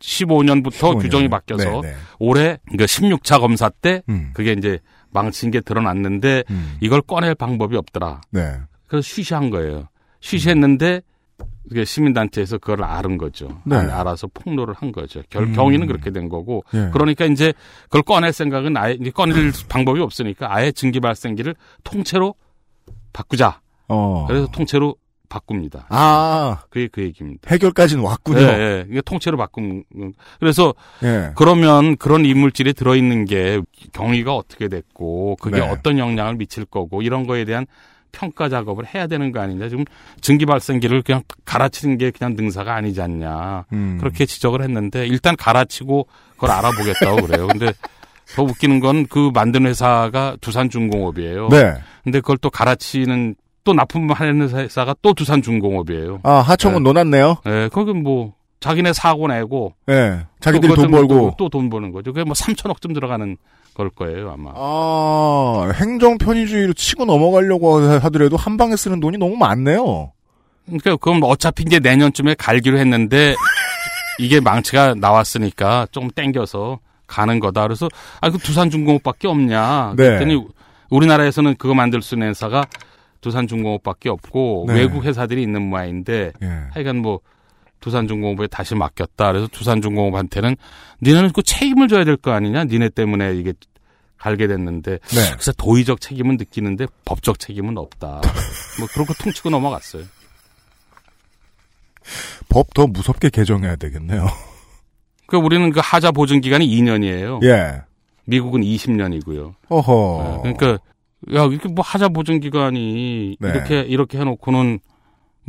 2015년부터 규정이 바뀌어서 네, 네. 올해 그 16차 검사 때 음. 그게 이제 망친 게 드러났는데 음. 이걸 꺼낼 방법이 없더라. 네. 그래서 쉬쉬한 거예요. 쉬쉬했는데 그게 시민단체에서 그걸 알은 거죠. 네. 알- 알아서 폭로를 한 거죠. 결, 음. 경위는 그렇게 된 거고. 예. 그러니까 이제 그걸 꺼낼 생각은 아예 꺼낼 방법이 없으니까 아예 증기 발생기를 통째로 바꾸자. 어. 그래서 통째로 바꿉니다. 아, 그게 그 얘기입니다. 해결까지는 왔군요. 예, 예. 이게 통째로 바꾼. 그래서 예. 그러면 그런 이물질이 들어있는 게 경위가 어떻게 됐고 그게 네. 어떤 영향을 미칠 거고 이런 거에 대한 평가 작업을 해야 되는 거 아니냐. 지금 증기 발생기를 그냥 갈아치는 게 그냥 능사가 아니지 않냐. 음. 그렇게 지적을 했는데 일단 갈아치고 그걸 알아보겠다고 그래요. 근데 더 웃기는 건 그 만든 회사가 두산중공업이에요. 네. 근데 그걸 또 갈아치는 또 납품하는 회사가 또 두산중공업이에요. 아, 하청은 논았네요. 네, 거기 뭐 자기네 사고 내고 예. 자기들이 또돈 벌고. 또 돈 버는 거죠. 그게 뭐 3천억쯤 들어가는 걸 거예요, 아마. 아, 행정 편의주의로 치고 넘어가려고 하더라도 한 방에 쓰는 돈이 너무 많네요. 그러니까 그건 뭐 어차피 이제 내년쯤에 갈기로 했는데 <laughs> 이게 망치가 나왔으니까 좀 땡겨서 가는 거다. 그래서 아, 그 두산중공업밖에 없냐. 네. 그랬더니 우리나라에서는 그거 만들 수 있는 회사가 두산중공업밖에 없고 네. 외국 회사들이 있는 모양인데 예. 하여간 뭐 두산중공업에 다시 맡겼다. 그래서 두산중공업한테는 니네는 그 책임을 져야 될 거 아니냐. 니네 때문에 이게 갈게 됐는데 네. 그래서 도의적 책임은 느끼는데 법적 책임은 없다. 뭐 그런 거 퉁치고 넘어갔어요. <laughs> 법 더 무섭게 개정해야 되겠네요. 그 우리는 그 하자 보증 기간이 2년이에요. 예. 미국은 20년이고요. 어허. 그러니까 야 이렇게 뭐 하자 보증 기간이 네. 이렇게 이렇게 해놓고는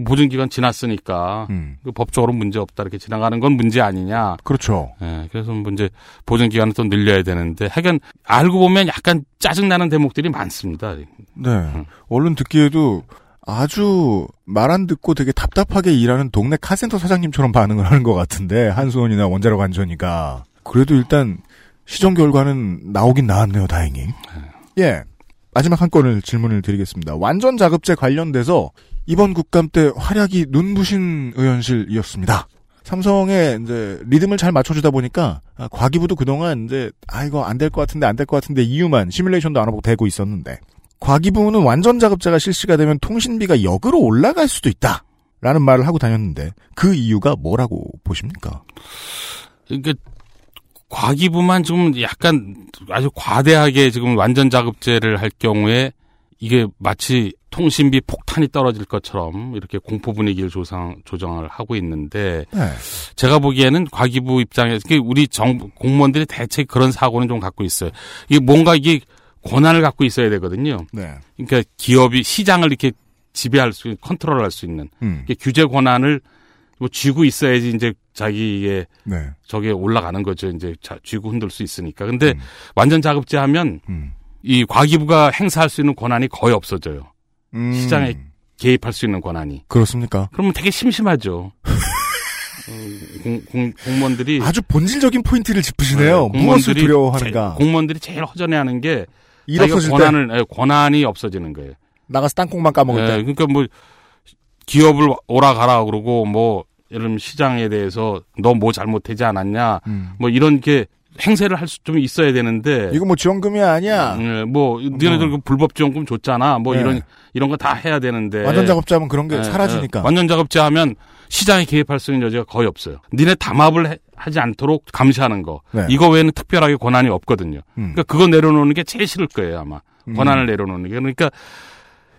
보증 기간 지났으니까 음. 그 법적으로 문제 없다 이렇게 지나가는 건 문제 아니냐. 그렇죠. 예, 그래서 문제 보증 기간을 또 늘려야 되는데 하여간 알고 보면 약간 짜증 나는 대목들이 많습니다. 네. 얼른 듣기에도 아주 말 안 듣고 되게 답답하게 일하는 동네 카센터 사장님처럼 반응을 하는 것 같은데 한수원이나 원자력 안전이가 그래도 일단 시정 결과는 나오긴 나왔네요. 다행히. 예. 마지막 한 건을 질문을 드리겠습니다. 완전 자급제 관련돼서 이번 국감 때 활약이 눈부신 의원실이었습니다. 삼성의 이제 리듬을 잘 맞춰주다 보니까 아, 과기부도 그동안 이제 아 이거 안 될 것 같은데 안 될 것 같은데 이유만 시뮬레이션도 안 하고 대고 있었는데 과기부는 완전 자급제가 실시가 되면 통신비가 역으로 올라갈 수도 있다. 라는 말을 하고 다녔는데 그 이유가 뭐라고 보십니까? 그러니까 과기부만 좀 약간 아주 과대하게 지금 완전 자급제를 할 경우에 이게 마치 통신비 폭탄이 떨어질 것처럼 이렇게 공포 분위기를 조상, 조정을 하고 있는데 네. 제가 보기에는 과기부 입장에서 우리 정 공무원들이 대체 그런 사고는 좀 갖고 있어요. 이게 뭔가 이게 권한을 갖고 있어야 되거든요. 네. 그러니까 기업이 시장을 이렇게 지배할 수, 컨트롤할 수 있는 음. 규제 권한을 뭐 쥐고 있어야지 이제 자기의 네. 저게 올라가는 거죠. 이제 자, 쥐고 흔들 수 있으니까. 근데 완전 자급제 하면 음. 이 과기부가 행사할 수 있는 권한이 거의 없어져요. 음. 시장에 개입할 수 있는 권한이. 그렇습니까? 그러면 되게 심심하죠. <laughs> 음, 공, 공, 공무원들이 아주 본질적인 포인트를 짚으시네요. 네, 무엇을 공무원들이 두려워하는가? 제- 공무원들이 제일 허전해하는 게 권한을 예, 권한이 없어지는 거예요. 나가서 땅콩만 까먹을 예, 때. 그러니까 뭐 기업을 오라 가라 그러고 뭐 예를 시장에 대해서 너 뭐 잘못하지 않았냐 음. 뭐 이런 게 행세를 할 수 좀 있어야 되는데 이거 뭐 지원금이 아니야. 예, 뭐 너네들 그 불법 지원금 줬잖아 뭐 네. 이런 이런 거 다 해야 되는데 완전 작업자 하면 그런 게 예, 사라지니까. 예. 완전 작업자 하면 시장에 개입할 수 있는 여지가 거의 없어요. 니네 담합을 해- 하지 않도록 감시하는 거 네. 이거 외에는 특별하게 권한이 없거든요. 음. 그러니까 그거 내려놓는 게 제일 싫을 거예요 아마 음. 권한을 내려놓는 게 그러니까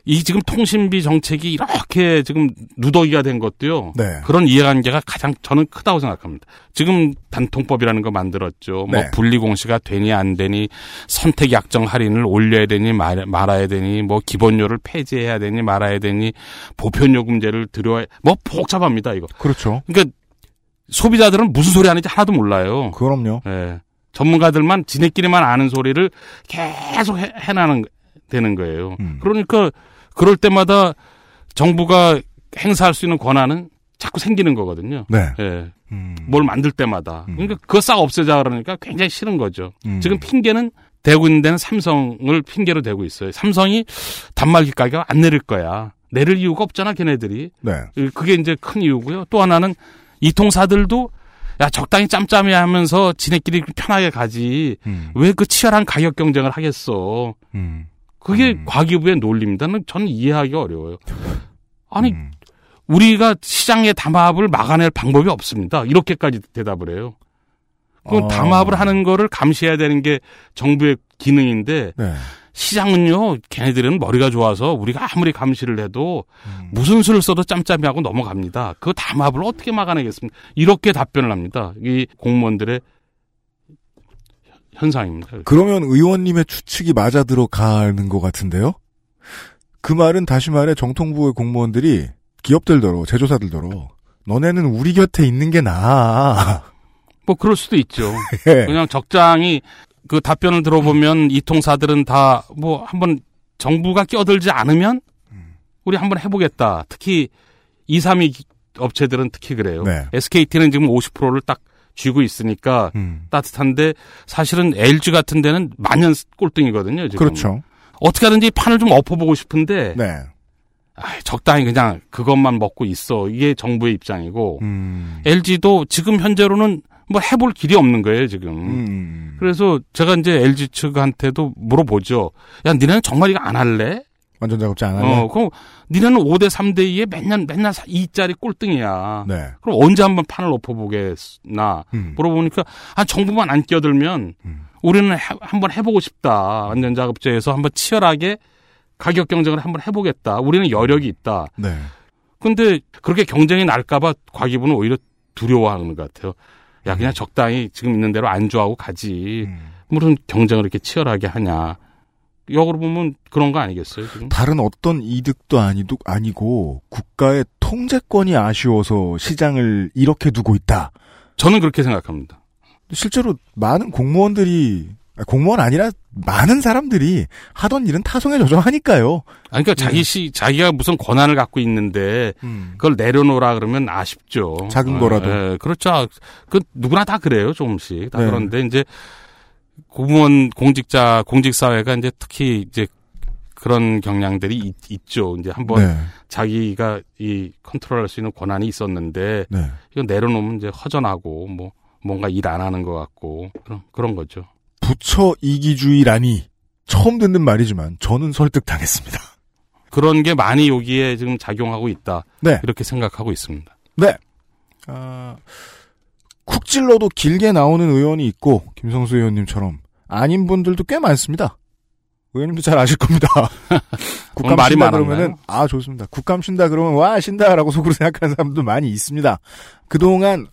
이 지금 통신비 정책이 이렇게 지금 누더기가 된 것도요. 네. 그런 이해관계가 가장 저는 크다고 생각합니다. 지금 단통법이라는 거 만들었죠. 뭐 네. 분리공시가 되니 안 되니 선택 약정 할인을 올려야 되니 말, 말아야 되니 뭐 기본료를 폐지해야 되니 말아야 되니 보편요금제를 들여야 뭐 복잡합니다 이거. 그렇죠. 그러니까 소비자들은 무슨 소리 하는지 하나도 몰라요. 그럼요. 예. 전문가들만 지네끼리만 아는 소리를 계속 해, 해나는 되는 거예요. 음. 그러니까 그럴 때마다 정부가 행사할 수 있는 권한은 자꾸 생기는 거거든요. 네. 예. 음. 뭘 만들 때마다. 그러니까 그거 싹 없애자 그러니까 굉장히 싫은 거죠. 음. 지금 핑계는 대고 있는 데는 삼성을 핑계로 대고 있어요. 삼성이 단말기 가격 안 내릴 거야. 내릴 이유가 없잖아, 걔네들이. 네. 그게 이제 큰 이유고요. 또 하나는 이통사들도 야 적당히 짬짬이 하면서 지네끼리 편하게 가지 음. 왜그 치열한 가격 경쟁을 하겠어. 음. 그게 과기부의 논리입니다. 는 저는 이해하기 어려워요. 아니 음. 우리가 시장의 담합을 막아낼 방법이 없습니다. 이렇게까지 대답을 해요. 그건 어. 담합을 하는 거를 감시해야 되는 게 정부의 기능인데 네. 시장은요, 걔네들은 머리가 좋아서 우리가 아무리 감시를 해도 음. 무슨 수를 써도 짬짬이 하고 넘어갑니다. 그 담합을 어떻게 막아내겠습니까? 이렇게 답변을 합니다. 이 공무원들의 현상입니다. 그러면 의원님의 추측이 맞아 들어가는 것 같은데요? 그 말은 다시 말해 정통부의 공무원들이 기업들더러 제조사들더러 너네는 우리 곁에 있는 게 나아. <laughs> 뭐 그럴 수도 있죠. <laughs> 예. 그냥 적장이 그 답변을 들어보면 이 통사들은 다 뭐 한번 정부가 끼어들지 않으면 우리 한번 해보겠다. 특히 2, 3위 업체들은 특히 그래요. 네. SKT는 지금 50%를 딱 쥐고 있으니까 음. 따뜻한데 사실은 LG 같은 데는 만년 꼴등이거든요. 지금. 그렇죠. 어떻게 하든지 판을 좀 엎어보고 싶은데 네. 아, 적당히 그냥 그것만 먹고 있어. 이게 정부의 입장이고 음. LG도 지금 현재로는 뭐 해볼 길이 없는 거예요 지금. 음. 그래서 제가 이제 LG 측한테도 물어보죠. 야, 니네는 정말 이거 안 할래? 완전 작업자 안 하네. 어, 그럼 니네는 5대 3대 2에 맨날 맨날 2짜리 꼴등이야. 네. 그럼 언제 한번 판을 엎어보겠나 음. 물어보니까 아 정부만 안 끼어들면 우리는 해- 한번 해보고 싶다. 완전 작업자에서 한번 치열하게 가격 경쟁을 한번 해보겠다. 우리는 여력이 있다. 네. 근데 그렇게 경쟁이 날까봐 과기부는 오히려 두려워하는 것 같아요. 야 그냥 적당히 지금 있는 대로 안주하고 가지. 무슨 경쟁을 이렇게 치열하게 하냐. 역으로 보면 그런 거 아니겠어요 지금? 다른 어떤 이득도 아니도 아니고 국가의 통제권이 아쉬워서 시장을 이렇게 두고 있다. 저는 그렇게 생각합니다. 실제로 많은 공무원들이 아, 공무원 아니라 많은 사람들이 하던 일은 타성에 저정하니까요. 아니, 그러니까 자기 시 자기가 무슨 권한을 갖고 있는데 그걸 내려놓으라 그러면 아쉽죠. 음. 작은 어, 거라도. 예, 그렇죠. 그 누구나 다 그래요 조금씩. 다 네. 그런데 이제 공무원 공직자 공직 사회가 이제 특히 이제 그런 경향들이 있, 죠 이제 한번 네. 자기가 이 컨트롤할 수 있는 권한이 있었는데 네. 이거 내려놓으면 이제 허전하고 뭐 뭔가 일 안 하는 것 같고 그런 그런 거죠. 부처 이기주의라니 처음 듣는 말이지만 저는 설득당했습니다. <laughs> 그런 게 많이 여기에 지금 작용하고 있다. 네. 이렇게 생각하고 있습니다. 네. 아, 쿡 찔러도 길게 나오는 의원이 있고 김성수 의원님처럼 아닌 분들도 꽤 많습니다. 의원님도 잘 아실 겁니다. <laughs> 국감 말이 쉰다? 그러면은 아 좋습니다. 국감 쉰다 그러면 와 쉰다라고 속으로 생각하는 사람도 많이 있습니다. 그동안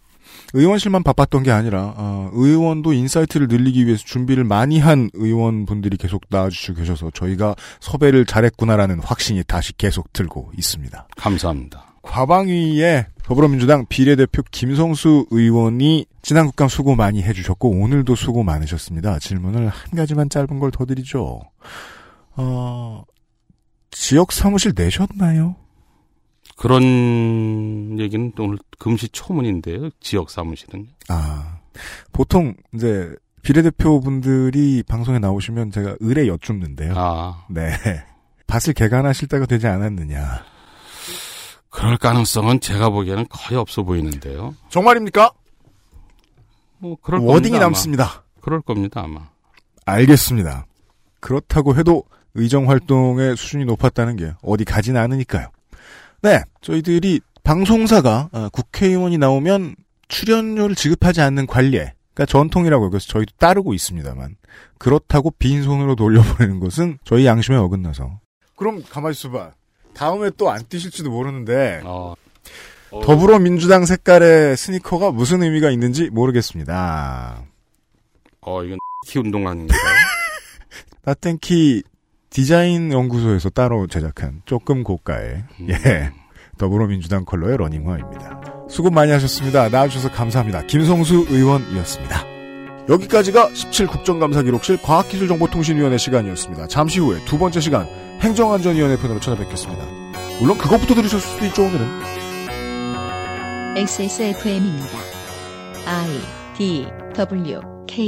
의원실만 바빴던 게 아니라 어, 의원도 insight를 늘리기 위해서 준비를 많이 한 의원분들이 계속 나와주시고 계셔서 저희가 섭외를 잘했구나라는 확신이 다시 계속 들고 있습니다. 감사합니다. 과방위에 더불어민주당 비례대표 김성수 의원이 지난 국감 수고 많이 해주셨고 오늘도 수고 많으셨습니다. 질문을 한 가지만 짧은 걸 더 드리죠. 어, 지역 사무실 내셨나요? 그런 얘기는 또 오늘 금시초문인데요. 지역 사무실은. 아, 보통 이제 비례대표분들이 방송에 나오시면 제가 의뢰 여쭙는데요. 아. 네. <laughs> 밭을 개간하실 때가 되지 않았느냐. 그럴 가능성은 제가 보기에는 거의 없어 보이는데요. 정말입니까? 뭐 그럴 워딩이 겁니다, 아마. 남습니다. 그럴 겁니다 아마. 알겠습니다. 그렇다고 해도 의정 활동의 수준이 높았다는 게 어디 가진 않으니까요. 네, 저희들이 방송사가 어, 국회의원이 나오면 출연료를 지급하지 않는 관례, 그러니까 전통이라고 여기서 저희도 따르고 있습니다만 그렇다고 빈손으로 돌려보내는 것은 저희 양심에 어긋나서. 그럼 가만히 있어봐. 다음에 또 안 뛰실지도 모르는데 어. 더불어민주당 색깔의 스니커가 무슨 의미가 있는지 모르겠습니다. 어 이건 <laughs> 키 운동화인가요? 나땡키 <laughs> 디자인 연구소에서 따로 제작한 조금 고가의 예 더불어민주당 컬러의 러닝화입니다. 수고 많이 하셨습니다. 나와주셔서 감사합니다. 김성수 의원이었습니다. 여기까지가 17 국정감사 기록실 과학기술정보통신위원회 시간이었습니다. 잠시 후에 두 번째 시간 행정안전위원회 편으로 찾아뵙겠습니다. 물론 그것부터 들으셨을 수도 있죠 오늘은. XSFM입니다. I D W K